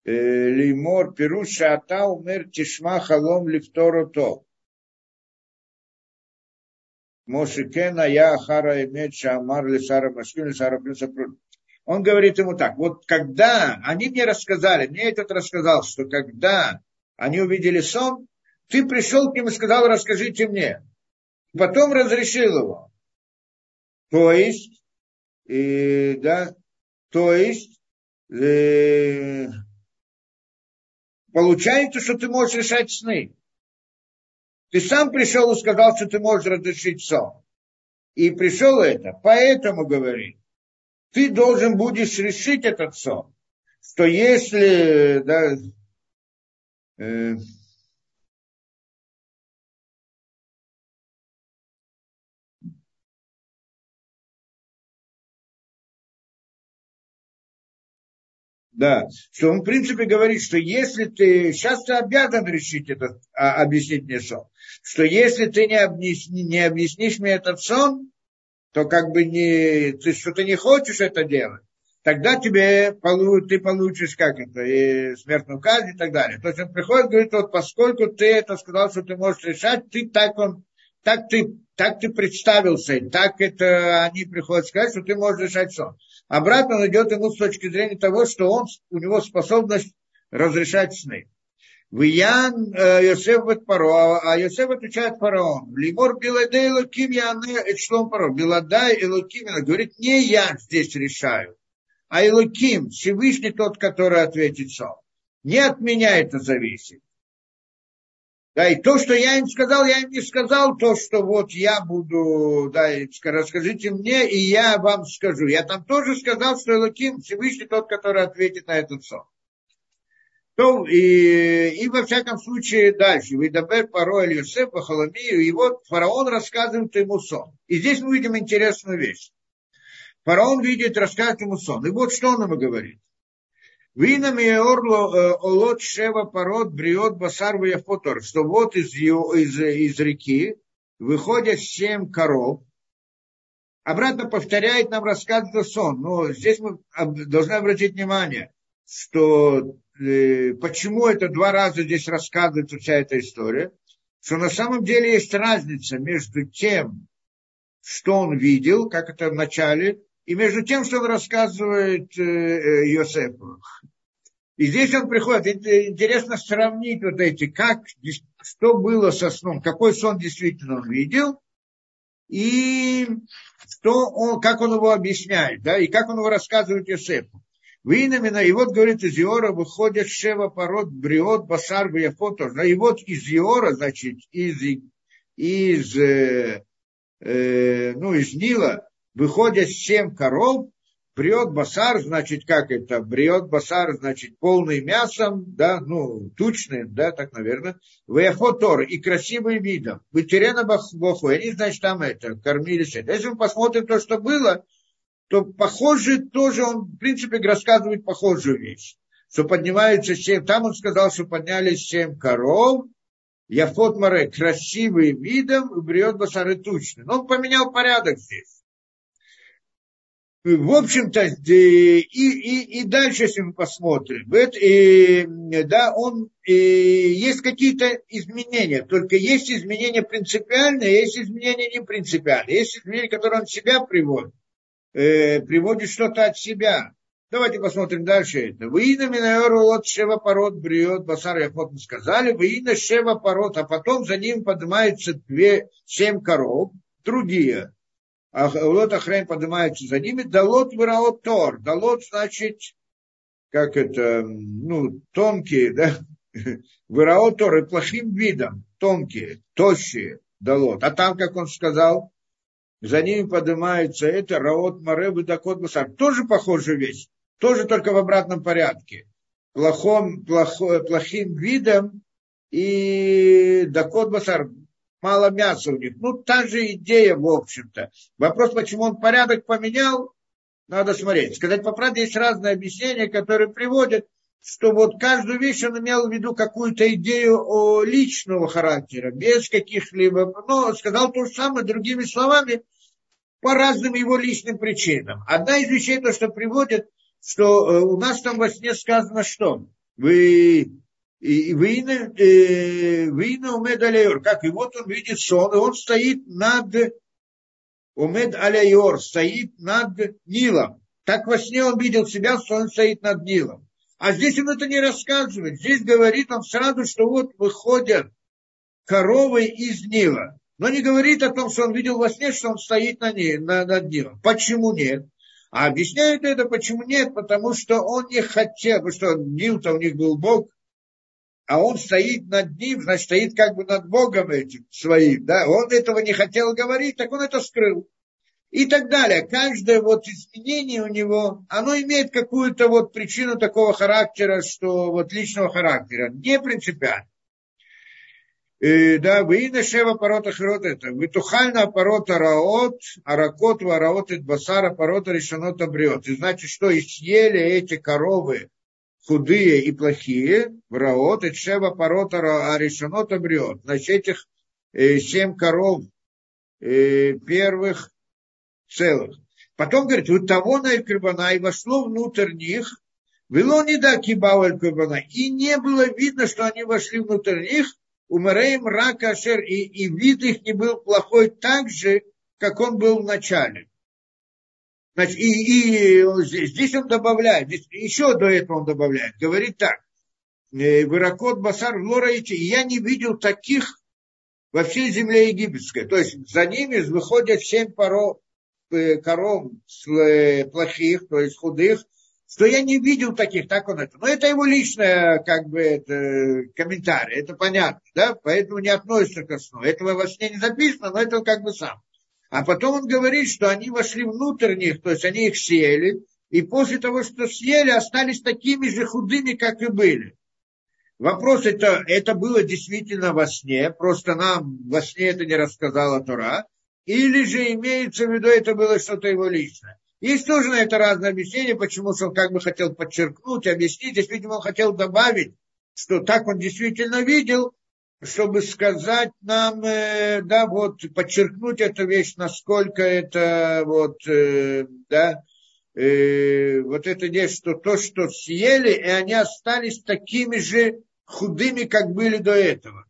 э, лимор пируша ата умер тишма халом лифтору то. Мошикена я ахара имеет шамар лисара машкин лисара плюса Он говорит ему так, вот когда они мне рассказали, мне этот рассказал, что когда они увидели сон, ты пришел к ним и сказал, расскажите мне. Потом разрешил его. То есть, э, да, то есть, э, получается, что ты можешь решать сны. Ты сам пришел и сказал, что ты можешь разрешить сон. И пришел это. Поэтому, говорит, ты должен будешь решить этот сон. Что если, да, э, Да, что он, в принципе, говорит, что если ты, сейчас ты обязан решить этот, а, объяснить мне сон, что если ты не объясни, не объяснишь мне этот сон, то как бы не, ты что-то не хочешь это делать, тогда тебе ты получишь как это, и смертную казнь и так далее. То есть он приходит и говорит, вот поскольку ты это сказал, что ты можешь решать, ты так он, так ты, так ты представился, и так это они приходят сказать, что ты можешь решать сон. Обратно он идет ему с точки зрения того, что он, у него способность разрешать сны. Э, Йосеф бет Паро, а Йосеф отвечает фараон. Лимор Биладай Элоким Яне Эчлом Паро. Биладай Элоким говорит, не я здесь решаю, а Элоким, Всевышний тот, который ответит сон. Не от меня это зависит. Да, и то, что я им сказал, я им не сказал то, что вот я буду, да, расскажите мне, и я вам скажу. Я там тоже сказал, что Элоким Всевышний тот, который ответит на этот сон. И, и во всяком случае дальше. Выдабер паро Аль Йосеф Халамию, и вот фараон рассказывает ему сон. И здесь мы видим интересную вещь. Фараон видит, рассказывает ему сон. И вот что он ему говорит. Винами орло э, олот шева парод бриот басар фотор, что вот из, из, из реки выходят семь коров, обратно повторяет нам рассказывает сон. Но здесь мы должны обратить внимание, что почему это два раза здесь рассказывается вся эта история, что на самом деле есть разница между тем, что он видел, как это в начале, и между тем, что он рассказывает э, э, Йосефу. И здесь он приходит, интересно сравнить вот эти, как, что было со сном, какой сон действительно он видел, и что он, как он его объясняет, да, и как он его рассказывает Йосефу. Именно, и вот, говорит, из Иора выходят шева пород, бриот, басар, бияфото. И вот из Иора, значит, из, из, э, э, ну, из Нила выходят семь коров, бриот басар, значит, как это, бриот басар, значит, полный мясом, да, ну, тучный, да, так, наверное, ваяфотор, и красивым видом, вытерена баху, они, значит, там это, кормились. Если мы посмотрим то, что было, то похоже тоже он, в принципе, рассказывает похожую вещь. Что поднимаются семь, там он сказал, что поднялись семь коров, Яфот Маре красивым видом, и бриот басары тучный. Но он поменял порядок здесь в общем-то, и, и, и дальше, если мы посмотрим, и, да, он, и есть какие-то изменения, только есть изменения принципиальные, есть изменения не принципиальные, есть изменения, которые он себя приводит, э, приводит что-то от себя. Давайте посмотрим дальше это. Выина минайору от шева пород бриот басар яхот мы сказали. Выина шева пород, а потом за ним поднимаются две, семь коров, другие а Лот Ахрейм поднимается за ними, Далот Вираот Тор. Далот значит, как это, ну, тонкие, да, Вираот Тор, и плохим видом, тонкие, тощие, Далот. А там, как он сказал, за ними поднимается это Раот Маре Дакот Басар. Тоже похожая вещь, тоже только в обратном порядке. Плохом, плохо, плохим видом и Дакот Басар мало мяса у них. Ну, та же идея, в общем-то. Вопрос, почему он порядок поменял, надо смотреть. Сказать по правде, есть разные объяснения, которые приводят, что вот каждую вещь он имел в виду какую-то идею личного характера, без каких-либо, но сказал то же самое другими словами, по разным его личным причинам. Одна из вещей, то, что приводит, что э, у нас там во сне сказано, что вы вы на умед алейор, как и вот он видит сон, и он стоит над умед стоит над Нилом. Так во сне он видел себя, что он стоит над Нилом. А здесь он это не рассказывает. Здесь говорит он сразу, что вот выходят коровы из Нила. Но не говорит о том, что он видел во сне, что он стоит на ней, на, над Нилом. Почему нет? А объясняют это, почему нет, потому что он не хотел, потому что Нил-то у них был Бог, а он стоит над ним, значит, стоит как бы над Богом этим своим, да, он этого не хотел говорить, так он это скрыл и так далее. Каждое вот изменение у него, оно имеет какую-то вот причину такого характера, что вот личного характера, не принципиально. И, да, вы на шева порота хрот это. Вы тухальна порота раот, аракот вараот и басара порота решенот обрет. И значит, что и съели эти коровы худые и плохие, раот, и шева порота решенот обрет. Значит, этих э, семь коров э, первых целых. Потом говорит, вот того на Элькрибана и вошло внутрь них, было не да кибау Элькрибана, и не было видно, что они вошли внутрь них, умереем рака ашер, и, и вид их не был плохой так же, как он был в начале. Значит, и, и здесь он добавляет, здесь, еще до этого он добавляет, говорит так, «Э, Выракот Басар в я не видел таких во всей земле египетской. То есть за ними выходят семь пород, Э, коров э, плохих, то есть худых, что я не видел таких, так он это. Но это его личное, как бы, это, комментарий, это понятно, да, поэтому не относится к сну. Этого во сне не записано, но это как бы сам. А потом он говорит, что они вошли внутрь них, то есть они их съели, и после того, что съели, остались такими же худыми, как и были. Вопрос, это, это было действительно во сне, просто нам во сне это не рассказала Тора, или же имеется в виду, это было что-то его личное. Есть тоже на это разное объяснение, почему он как бы хотел подчеркнуть, объяснить. Здесь, видимо, он хотел добавить, что так он действительно видел, чтобы сказать нам, э, да, вот, подчеркнуть эту вещь, насколько это, вот, э, да, э, вот это вещь, что то, что съели, и они остались такими же худыми, как были до этого.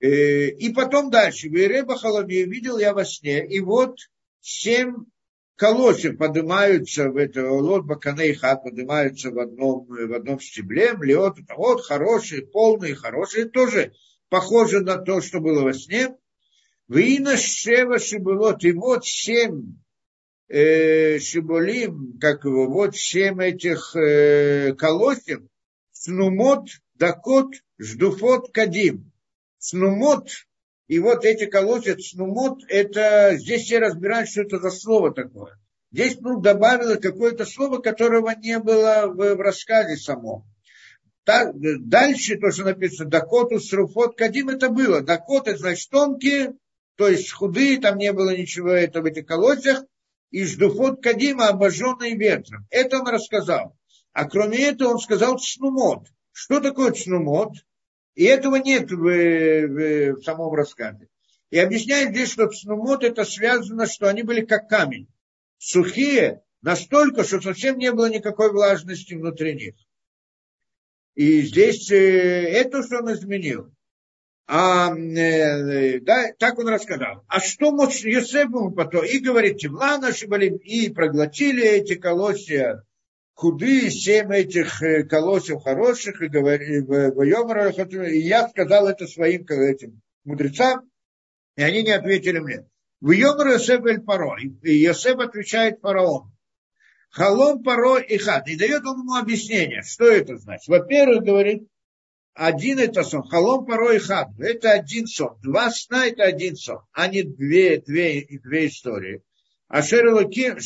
Э, и потом дальше. Вереба Халаби видел я во сне, и вот семь колосьев поднимаются в это, лот баканей хат поднимаются в одном, в одном стебле, лед, вот хорошие, полные, хорошие, тоже похоже на то, что было во сне. Вина шева шибулот, и вот семь э, шибулим, как его, вот семь этих э, колосьев, снумот, дакот, ждуфот, кадим снумот, и вот эти колосья снумот, это здесь все разбирают, что это за слово такое. Здесь ну, добавило какое-то слово, которого не было в, в рассказе самом. Так, дальше то, что написано, Дакоту, Сруфот, Кадим, это было. Дакот, значит тонкие, то есть худые, там не было ничего этого в этих колосьях, и Ждуфот Кадима, обожженные ветром. Это он рассказал. А кроме этого он сказал Цнумот. Что такое Цнумот? И этого нет в, в, в самом рассказе. И объясняет здесь, что цнумот это связано, что они были как камень. Сухие настолько, что совсем не было никакой влажности внутри них. И здесь э, это, что он изменил. А, э, да, так он рассказал. А что мог Йосеф ему потом? И говорит, темла наши были, и проглотили эти колосья худые семь этих э, колосьев хороших, и, говори, и я сказал это своим этим мудрецам, и они не ответили мне. В Йомар Йосеф эль Паро, и Йосеф отвечает фараон. Халом Паро и Хат. И дает он ему объяснение, что это значит. Во-первых, говорит, один это сон, халом Паро и Хат. Это один сон. Два сна это один сон, а не две, две, две истории. Ашер Луким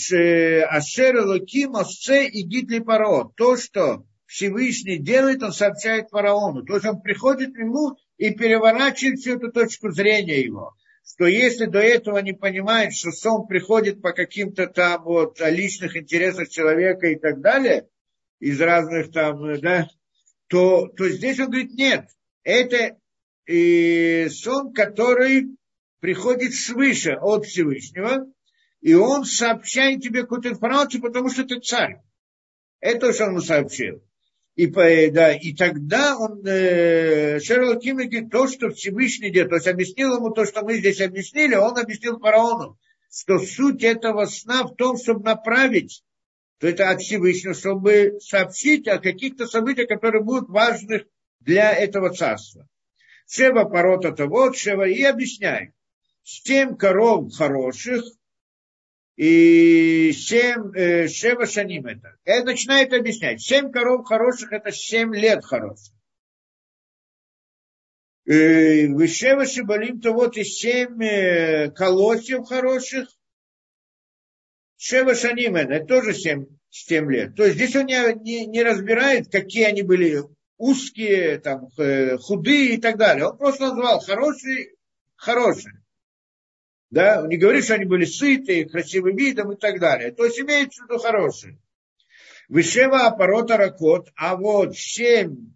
Осце и Гитли Паро. То, что Всевышний делает, он сообщает фараону. То есть он приходит к нему и переворачивает всю эту точку зрения его. Что если до этого не понимает, что сон приходит по каким-то там вот личных интересах человека и так далее, из разных там, да, то, то здесь он говорит, нет, это и сон, который приходит свыше от Всевышнего, и он сообщает тебе какую-то информацию, потому что ты царь. Это что он сообщил. И, да, и тогда он, э, Шерлок говорит, то, что Всевышний делает, то есть объяснил ему то, что мы здесь объяснили, он объяснил фараону, что суть этого сна в том, чтобы направить, то это от Всевышнего, чтобы сообщить о каких-то событиях, которые будут важны для этого царства. Шева пород это вот, Шева, и объясняет. Семь коров хороших, и семь, э, шева шаним это. И начинает объяснять. Семь коров хороших, это семь лет хороших. Э, Вышева шибалим, то вот и семь э, колосьев хороших. Шева шаним это тоже семь, семь лет. То есть здесь он не, не, не разбирает, какие они были узкие, там, э, худые и так далее. Он просто назвал хорошие, хорошие. Да? Не говорит, что они были сытые, красивым видом и так далее. То есть имеется в виду хорошие. Вышева аппарота ракот, а вот семь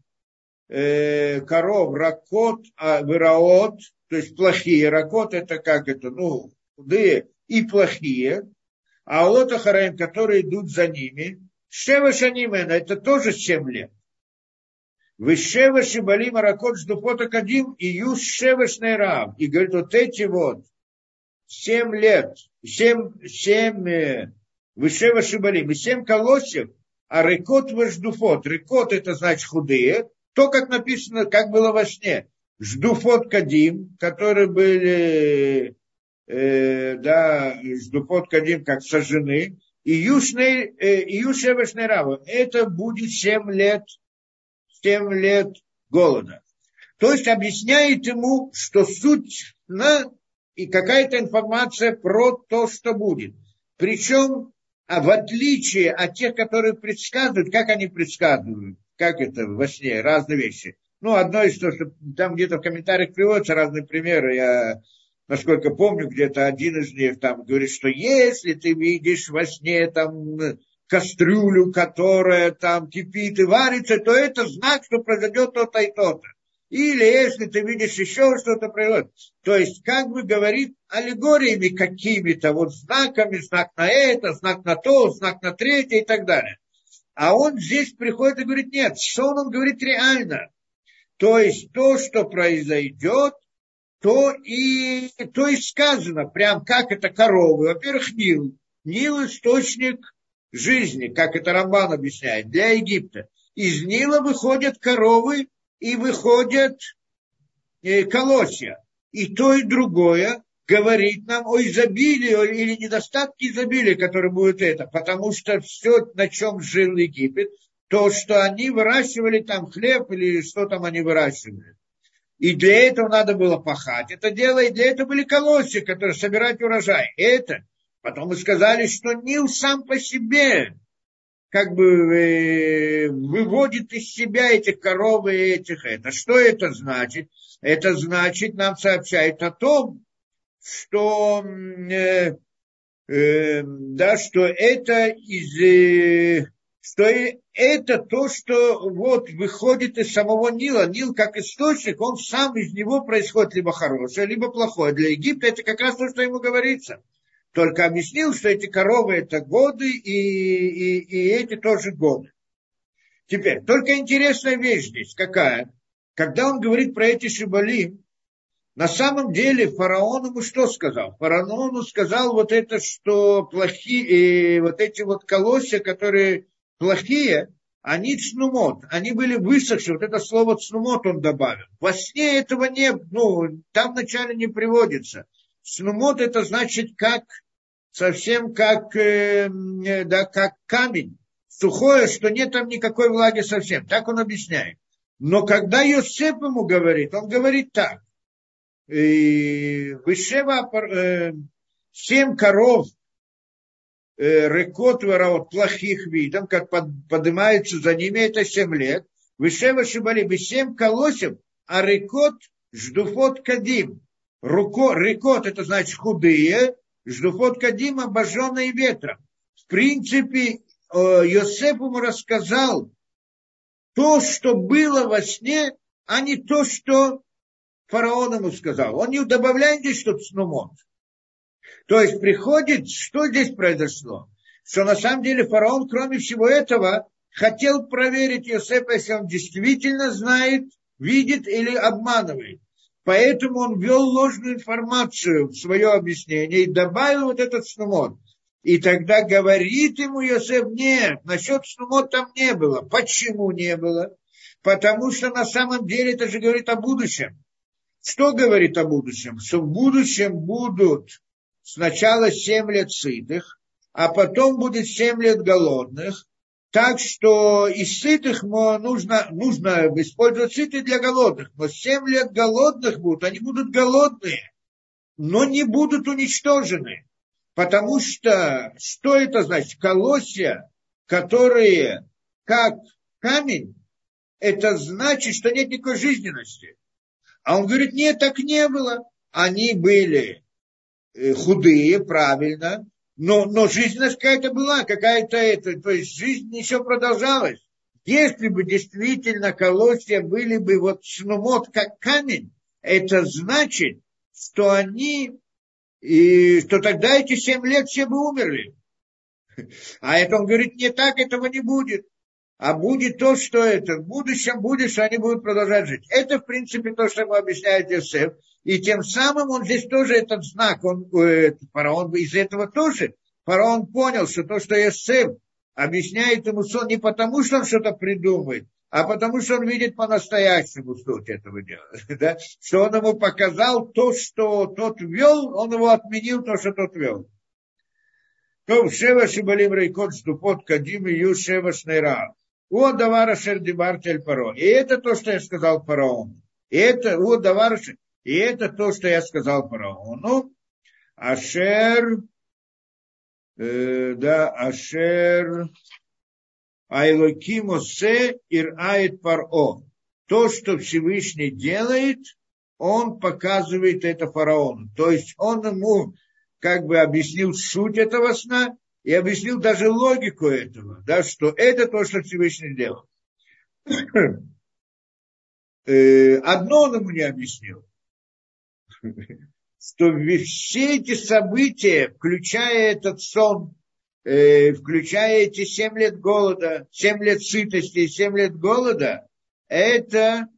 э, коров ракот, а выраот, то есть плохие. Ракот это как это, ну, худые и плохие. А вот Ахараим, которые идут за ними, Шева Шанимена, это тоже семь лет. Вышева Шибалим Аракот Ждуфота Кадим и Юс Шевашный Рав. И говорит, вот эти вот семь лет, семь, семь э, Вышева Шибалим и семь колосьев, а рекот ждуфот. Рекот это значит худые. То, как написано, как было во сне. Ждуфот Кадим, которые были, э, да, ждуфот Кадим, как сожжены. И Юшный, э, Юшевашный Рава. Это будет семь лет 7 лет голода. То есть объясняет ему, что суть на и какая-то информация про то, что будет. Причем, а в отличие от тех, которые предсказывают, как они предсказывают, как это во сне, разные вещи. Ну, одно из того, что там где-то в комментариях приводятся разные примеры, я, насколько помню, где-то один из них там говорит, что если ты видишь во сне там кастрюлю, которая там кипит и варится, то это знак, что произойдет то-то и то-то. Или если ты видишь еще что-то произойдет. То есть, как бы говорит аллегориями какими-то, вот знаками, знак на это, знак на то, знак на третье и так далее. А он здесь приходит и говорит, нет, сон он говорит реально. То есть, то, что произойдет, то и, то и сказано, прям как это коровы. Во-первых, Нил. Нил источник жизни, как это Рамбан объясняет, для Египта. Из Нила выходят коровы и выходят э, колосья. И то, и другое говорит нам о изобилии или недостатке изобилия, которое будет это. Потому что все, на чем жил Египет, то, что они выращивали там хлеб или что там они выращивали. И для этого надо было пахать это дело, и для этого были колосья, которые собирать урожай. Это Потом мы сказали, что Нил сам по себе как бы э, выводит из себя этих коров и этих это. Что это значит? Это значит, нам сообщает о том, что, э, э, да, что это из, э, что это то, что вот выходит из самого Нила. Нил как источник, он сам из него происходит либо хорошее, либо плохое. Для Египта это как раз то, что ему говорится – только объяснил, что эти коровы это годы и, и, и эти тоже годы. Теперь, только интересная вещь здесь какая. Когда он говорит про эти шибалим, на самом деле фараон ему что сказал? Фараон ему сказал вот это, что плохие, вот эти вот колосья, которые плохие, они цнумот, они были высохшие, вот это слово цнумот он добавил. Во сне этого не, ну, там вначале не приводится. Снумот это значит как, совсем как, э, да, как камень, сухое, что нет там никакой влаги совсем. Так он объясняет. Но когда Йосеф ему говорит, он говорит так. Вышева э, семь коров э, рекот ворот плохих видом, как под, поднимаются за ними, это семь лет. Вышева шибали, семь колосев, а рекот ждуфот кадим. Руко, рекот это значит худые, ждуфот кадим обожженные ветром. В принципе, Йосеф ему рассказал то, что было во сне, а не то, что фараон ему сказал. Он не добавляет здесь что-то снумот. То есть приходит, что здесь произошло? Что на самом деле фараон, кроме всего этого, хотел проверить Йосефа, если он действительно знает, видит или обманывает. Поэтому он ввел ложную информацию в свое объяснение и добавил вот этот снумот. И тогда говорит ему Йосеф, нет, насчет снумот там не было. Почему не было? Потому что на самом деле это же говорит о будущем. Что говорит о будущем? Что в будущем будут сначала семь лет сытых, а потом будет семь лет голодных, так что из сытых нужно, нужно использовать сытые для голодных. Но 7 лет голодных будут, они будут голодные, но не будут уничтожены. Потому что, что это значит? Колосья, которые как камень, это значит, что нет никакой жизненности. А он говорит, нет, так не было. Они были э, худые, правильно, но, но жизненность какая-то была, какая-то это, то есть жизнь еще продолжалась. Если бы действительно колосья были бы вот снумот как камень, это значит, что они, и что тогда эти семь лет все бы умерли. А это он говорит, не так, этого не будет. А будет то, что это. В будущем будет, что они будут продолжать жить. Это, в принципе, то, что ему объясняет Иосиф. И тем самым он здесь тоже этот знак, он, э, фараон из этого тоже, фараон понял, что то, что Иосиф объясняет ему сон не потому, что он что-то придумает, а потому что он видит по-настоящему суть этого дела. Да? Что он ему показал то, что тот вел, он его отменил, то, что тот вел. То шева шибалим рейкот ступот кадим ю шева шнейра. О, давара шер дебартель паро. И это то, что я сказал фараону. И это, о, давара и это то, что я сказал фараону. Ашер, э, да, Ашер, Айлокимосе Ирает Паро. То, что Всевышний делает, он показывает это фараону. То есть он ему как бы объяснил суть этого сна и объяснил даже логику этого, да, что это то, что Всевышний делал. Э, одно он ему не объяснил что все эти события, включая этот сон, э, включая эти семь лет голода, семь лет сытости и семь лет голода, это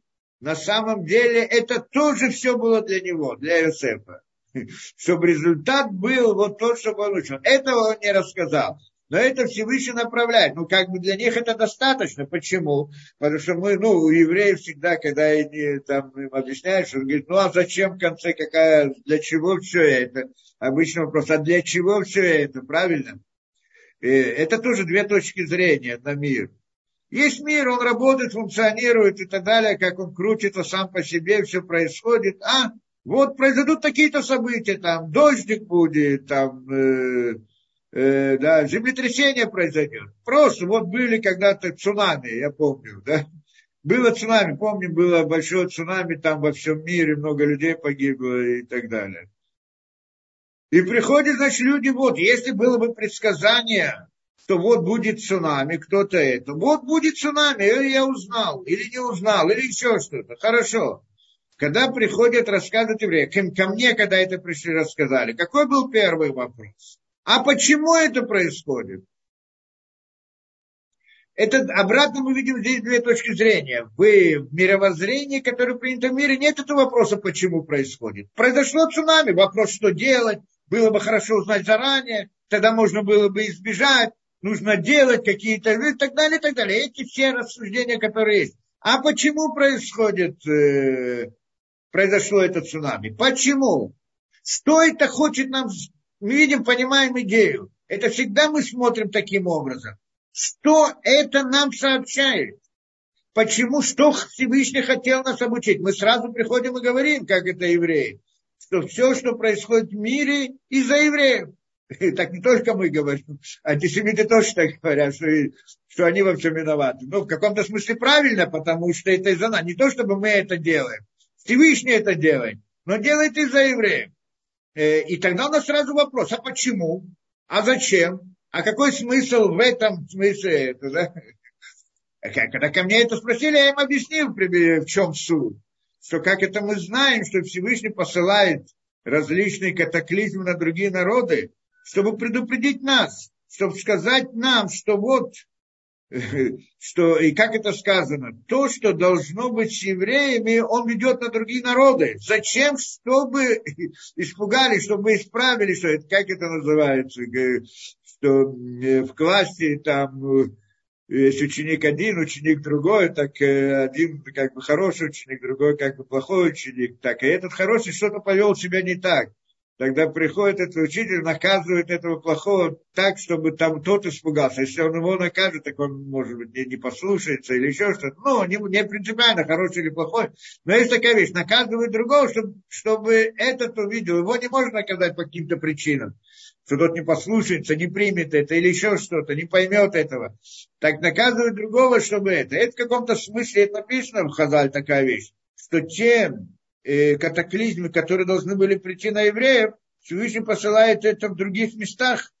на самом деле, это тоже все было для него, для Иосифа. Чтобы результат был вот тот, что он учил. Этого он не рассказал. Но это Всевышний направляет. Ну, как бы для них это достаточно. Почему? Потому что мы, ну, у евреев всегда, когда они там им объясняешь, он говорит, ну, а зачем в конце, какая, для чего все это? Обычный вопрос, а для чего все это? Правильно? И это тоже две точки зрения на мир. Есть мир, он работает, функционирует и так далее, как он крутится сам по себе, все происходит. А, вот произойдут такие-то события, там, дождик будет, там, э, э, да, землетрясение произойдет. Просто вот были когда-то цунами, я помню, да. Было цунами, помню, было большое цунами там во всем мире, много людей погибло и так далее. И приходят, значит, люди, вот, если было бы предсказание, что вот будет цунами, кто-то это, вот будет цунами, или я узнал, или не узнал, или еще что-то, хорошо. Когда приходят рассказывать евреи, ко мне, когда это пришли, рассказали, какой был первый вопрос? А почему это происходит? Это обратно мы видим здесь две точки зрения. В мировоззрении, которое принято в мире, нет этого вопроса, почему происходит. Произошло цунами, вопрос, что делать, было бы хорошо узнать заранее, тогда можно было бы избежать, нужно делать какие-то и так далее, и так далее. Эти все рассуждения, которые есть. А почему происходит, э, произошло это цунами? Почему? Что это хочет нам мы видим, понимаем идею. Это всегда мы смотрим таким образом. Что это нам сообщает? Почему, что Всевышний хотел нас обучить? Мы сразу приходим и говорим, как это евреи, что все, что происходит в мире, из-за евреев. И так не только мы говорим, антисемиты тоже так говорят, что, что они во всем виноваты. Ну, в каком-то смысле правильно, потому что это из-за нас. Не то, чтобы мы это делаем. Всевышний это делает, но делает из-за евреев. Э, и тогда у нас сразу вопрос, а почему? А зачем? А какой смысл в этом смысле? Это, да? Когда ко мне это спросили, я им объяснил, в чем суть. Что как это мы знаем, что Всевышний посылает различные катаклизмы на другие народы, чтобы предупредить нас, чтобы сказать нам, что вот, что, и как это сказано, то, что должно быть с евреями, он ведет на другие народы. Зачем? Чтобы испугались, чтобы исправили, что это, как это называется, что э, в классе там есть ученик один, ученик другой, так э, один как бы хороший ученик, другой как бы плохой ученик, так, и этот хороший что-то повел себя не так. Тогда приходит этот учитель, наказывает этого плохого так, чтобы там тот испугался. Если он его накажет, так он, может быть, не, не послушается или еще что-то. Ну, не, не принципиально, хороший или плохой. Но есть такая вещь, наказывает другого, чтобы, чтобы этот увидел. Его не можно наказать по каким-то причинам что тот не послушается, не примет это или еще что-то, не поймет этого. Так наказывает другого, чтобы это. Это в каком-то смысле это написано в Хазаль такая вещь, что тем э, катаклизмы, которые должны были прийти на евреев, Всевышний посылает это в других местах,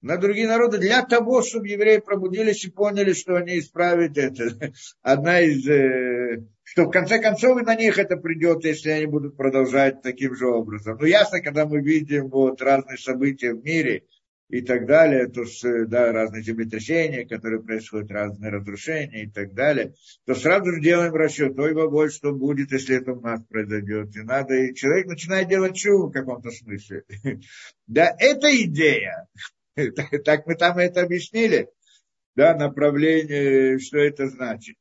на другие народы, для того, чтобы евреи пробудились и поняли, что они исправят это. Одна из э, что в конце концов и на них это придет, если они будут продолжать таким же образом. Но ясно, когда мы видим вот разные события в мире и так далее, то да, разные землетрясения, которые происходят, разные разрушения и так далее, то сразу же делаем расчет, ой, бабой, что будет, если это у нас произойдет. И надо, и человек начинает делать чу в каком-то смысле. Да, это идея. Так мы там это объяснили, да, направление, что это значит.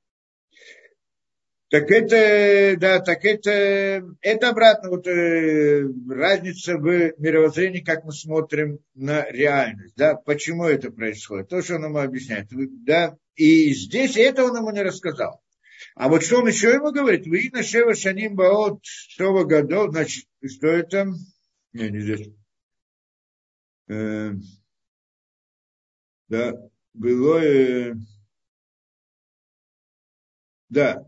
Так это, да, так это, это обратно вот э, разница в мировоззрении, как мы смотрим на реальность, да, почему это происходит, то, что он ему объясняет, да, и здесь этого он ему не рассказал. А вот что он еще ему говорит, вы на Шева Шаним Баот Шова годов, значит, что это? Не, не здесь. Э, да, было, э, да,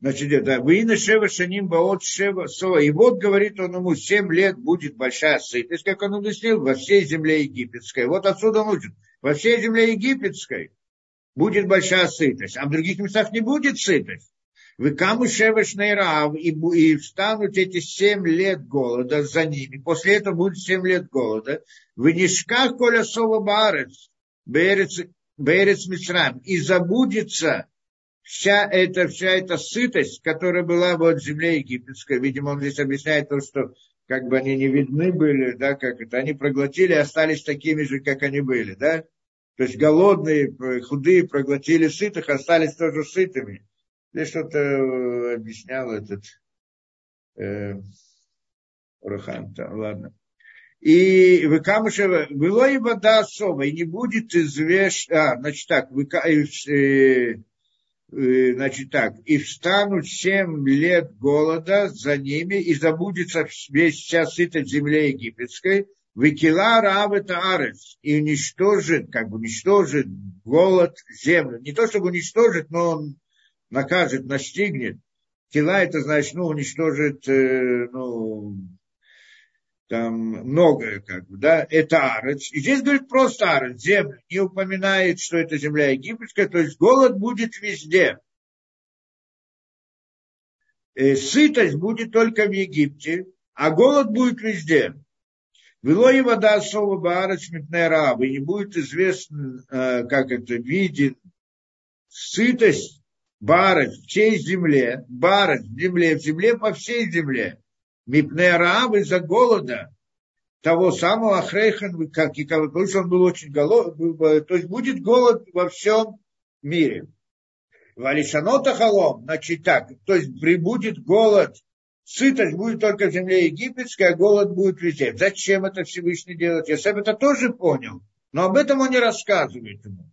Значит, да, вы на Шева Шаним Баот Шева Сова. И вот, говорит он ему, семь лет будет большая сытость, как он объяснил, во всей земле египетской. Вот отсюда он учит. Во всей земле египетской будет большая сытость, а в других местах не будет сытость. Вы каму шевеш нейрав, и, и встанут эти семь лет голода за ними. После этого будет семь лет голода. Вы не шках коля сова барец, берец, берец мисрам, и забудется вся эта, вся эта сытость, которая была вот в земле египетской, видимо, он здесь объясняет то, что как бы они не видны были, да, как это, они проглотили остались такими же, как они были, да. То есть голодные, худые проглотили сытых, остались тоже сытыми. Здесь что-то э, объяснял этот э, Рухан, ладно. И вы камышева, было и вода особо, и не будет известно, а, значит так, вы, э, Э, значит так, и встанут семь лет голода за ними, и забудется весь вся сытость земли египетской, выкила рав это арец, и уничтожит, как бы уничтожит голод землю. Не то, чтобы уничтожит, но он накажет, настигнет. Кила это значит, ну, уничтожит, э, ну, там многое, как бы, да, это Арец. И здесь говорит просто Арец, земля, не упоминает, что это земля египетская, то есть голод будет везде. И э, сытость будет только в Египте, а голод будет везде. Вело и вода особо баарец митнера, и не будет известно, э, как это, виден сытость барец в всей земле, барец в земле, в земле по всей земле Мипне Раав из-за голода того самого Ахрейхан, как и потому что он был очень голодный, то есть будет голод во всем мире. Валишанота халом, значит так, то есть прибудет голод, сытость будет только в земле египетской, а голод будет везде. Зачем это Всевышний делать? Я сам это тоже понял, но об этом он не рассказывает ему.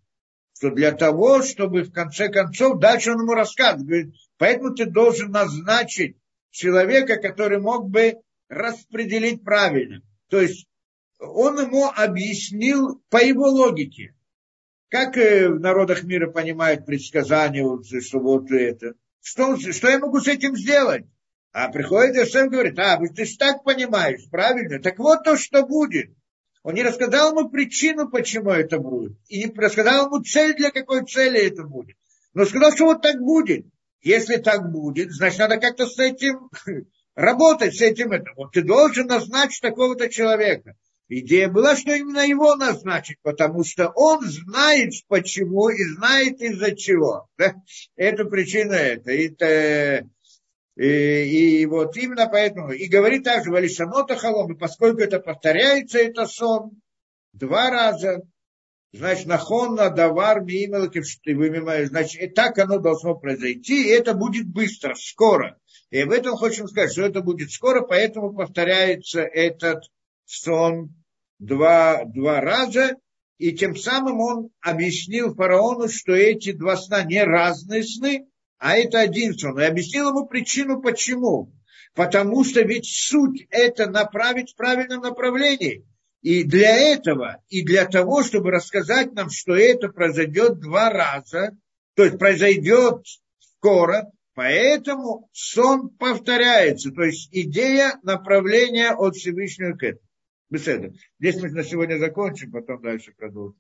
Что для того, чтобы в конце концов, дальше он ему рассказывает, говорит, поэтому ты должен назначить человека, который мог бы распределить правильно. То есть он ему объяснил по его логике. Как э, в народах мира понимают предсказания, что вот это. Что, что я могу с этим сделать? А приходит и говорит, а, ты же так понимаешь, правильно? Так вот то, что будет. Он не рассказал ему причину, почему это будет. И не рассказал ему цель, для какой цели это будет. Но сказал, что вот так будет. Если так будет, значит, надо как-то с этим работать, с этим. Это. Вот ты должен назначить такого-то человека. Идея была, что именно его назначить, потому что он знает почему и знает из-за чего. Да? Это причина это. это и, и вот именно поэтому. И говорит также Валишанота Халом, и поскольку это повторяется, это сон, два раза, значит, нахон на давар значит, и так оно должно произойти, и это будет быстро, скоро. И в этом хочем сказать, что это будет скоро, поэтому повторяется этот сон два, два раза, и тем самым он объяснил фараону, что эти два сна не разные сны, а это один сон. И объяснил ему причину, почему. Потому что ведь суть это направить в правильном направлении. И для этого, и для того, чтобы рассказать нам, что это произойдет два раза, то есть произойдет скоро, поэтому сон повторяется. То есть идея направления от Всевышнего к этому. Здесь мы на сегодня закончим, потом дальше продолжим.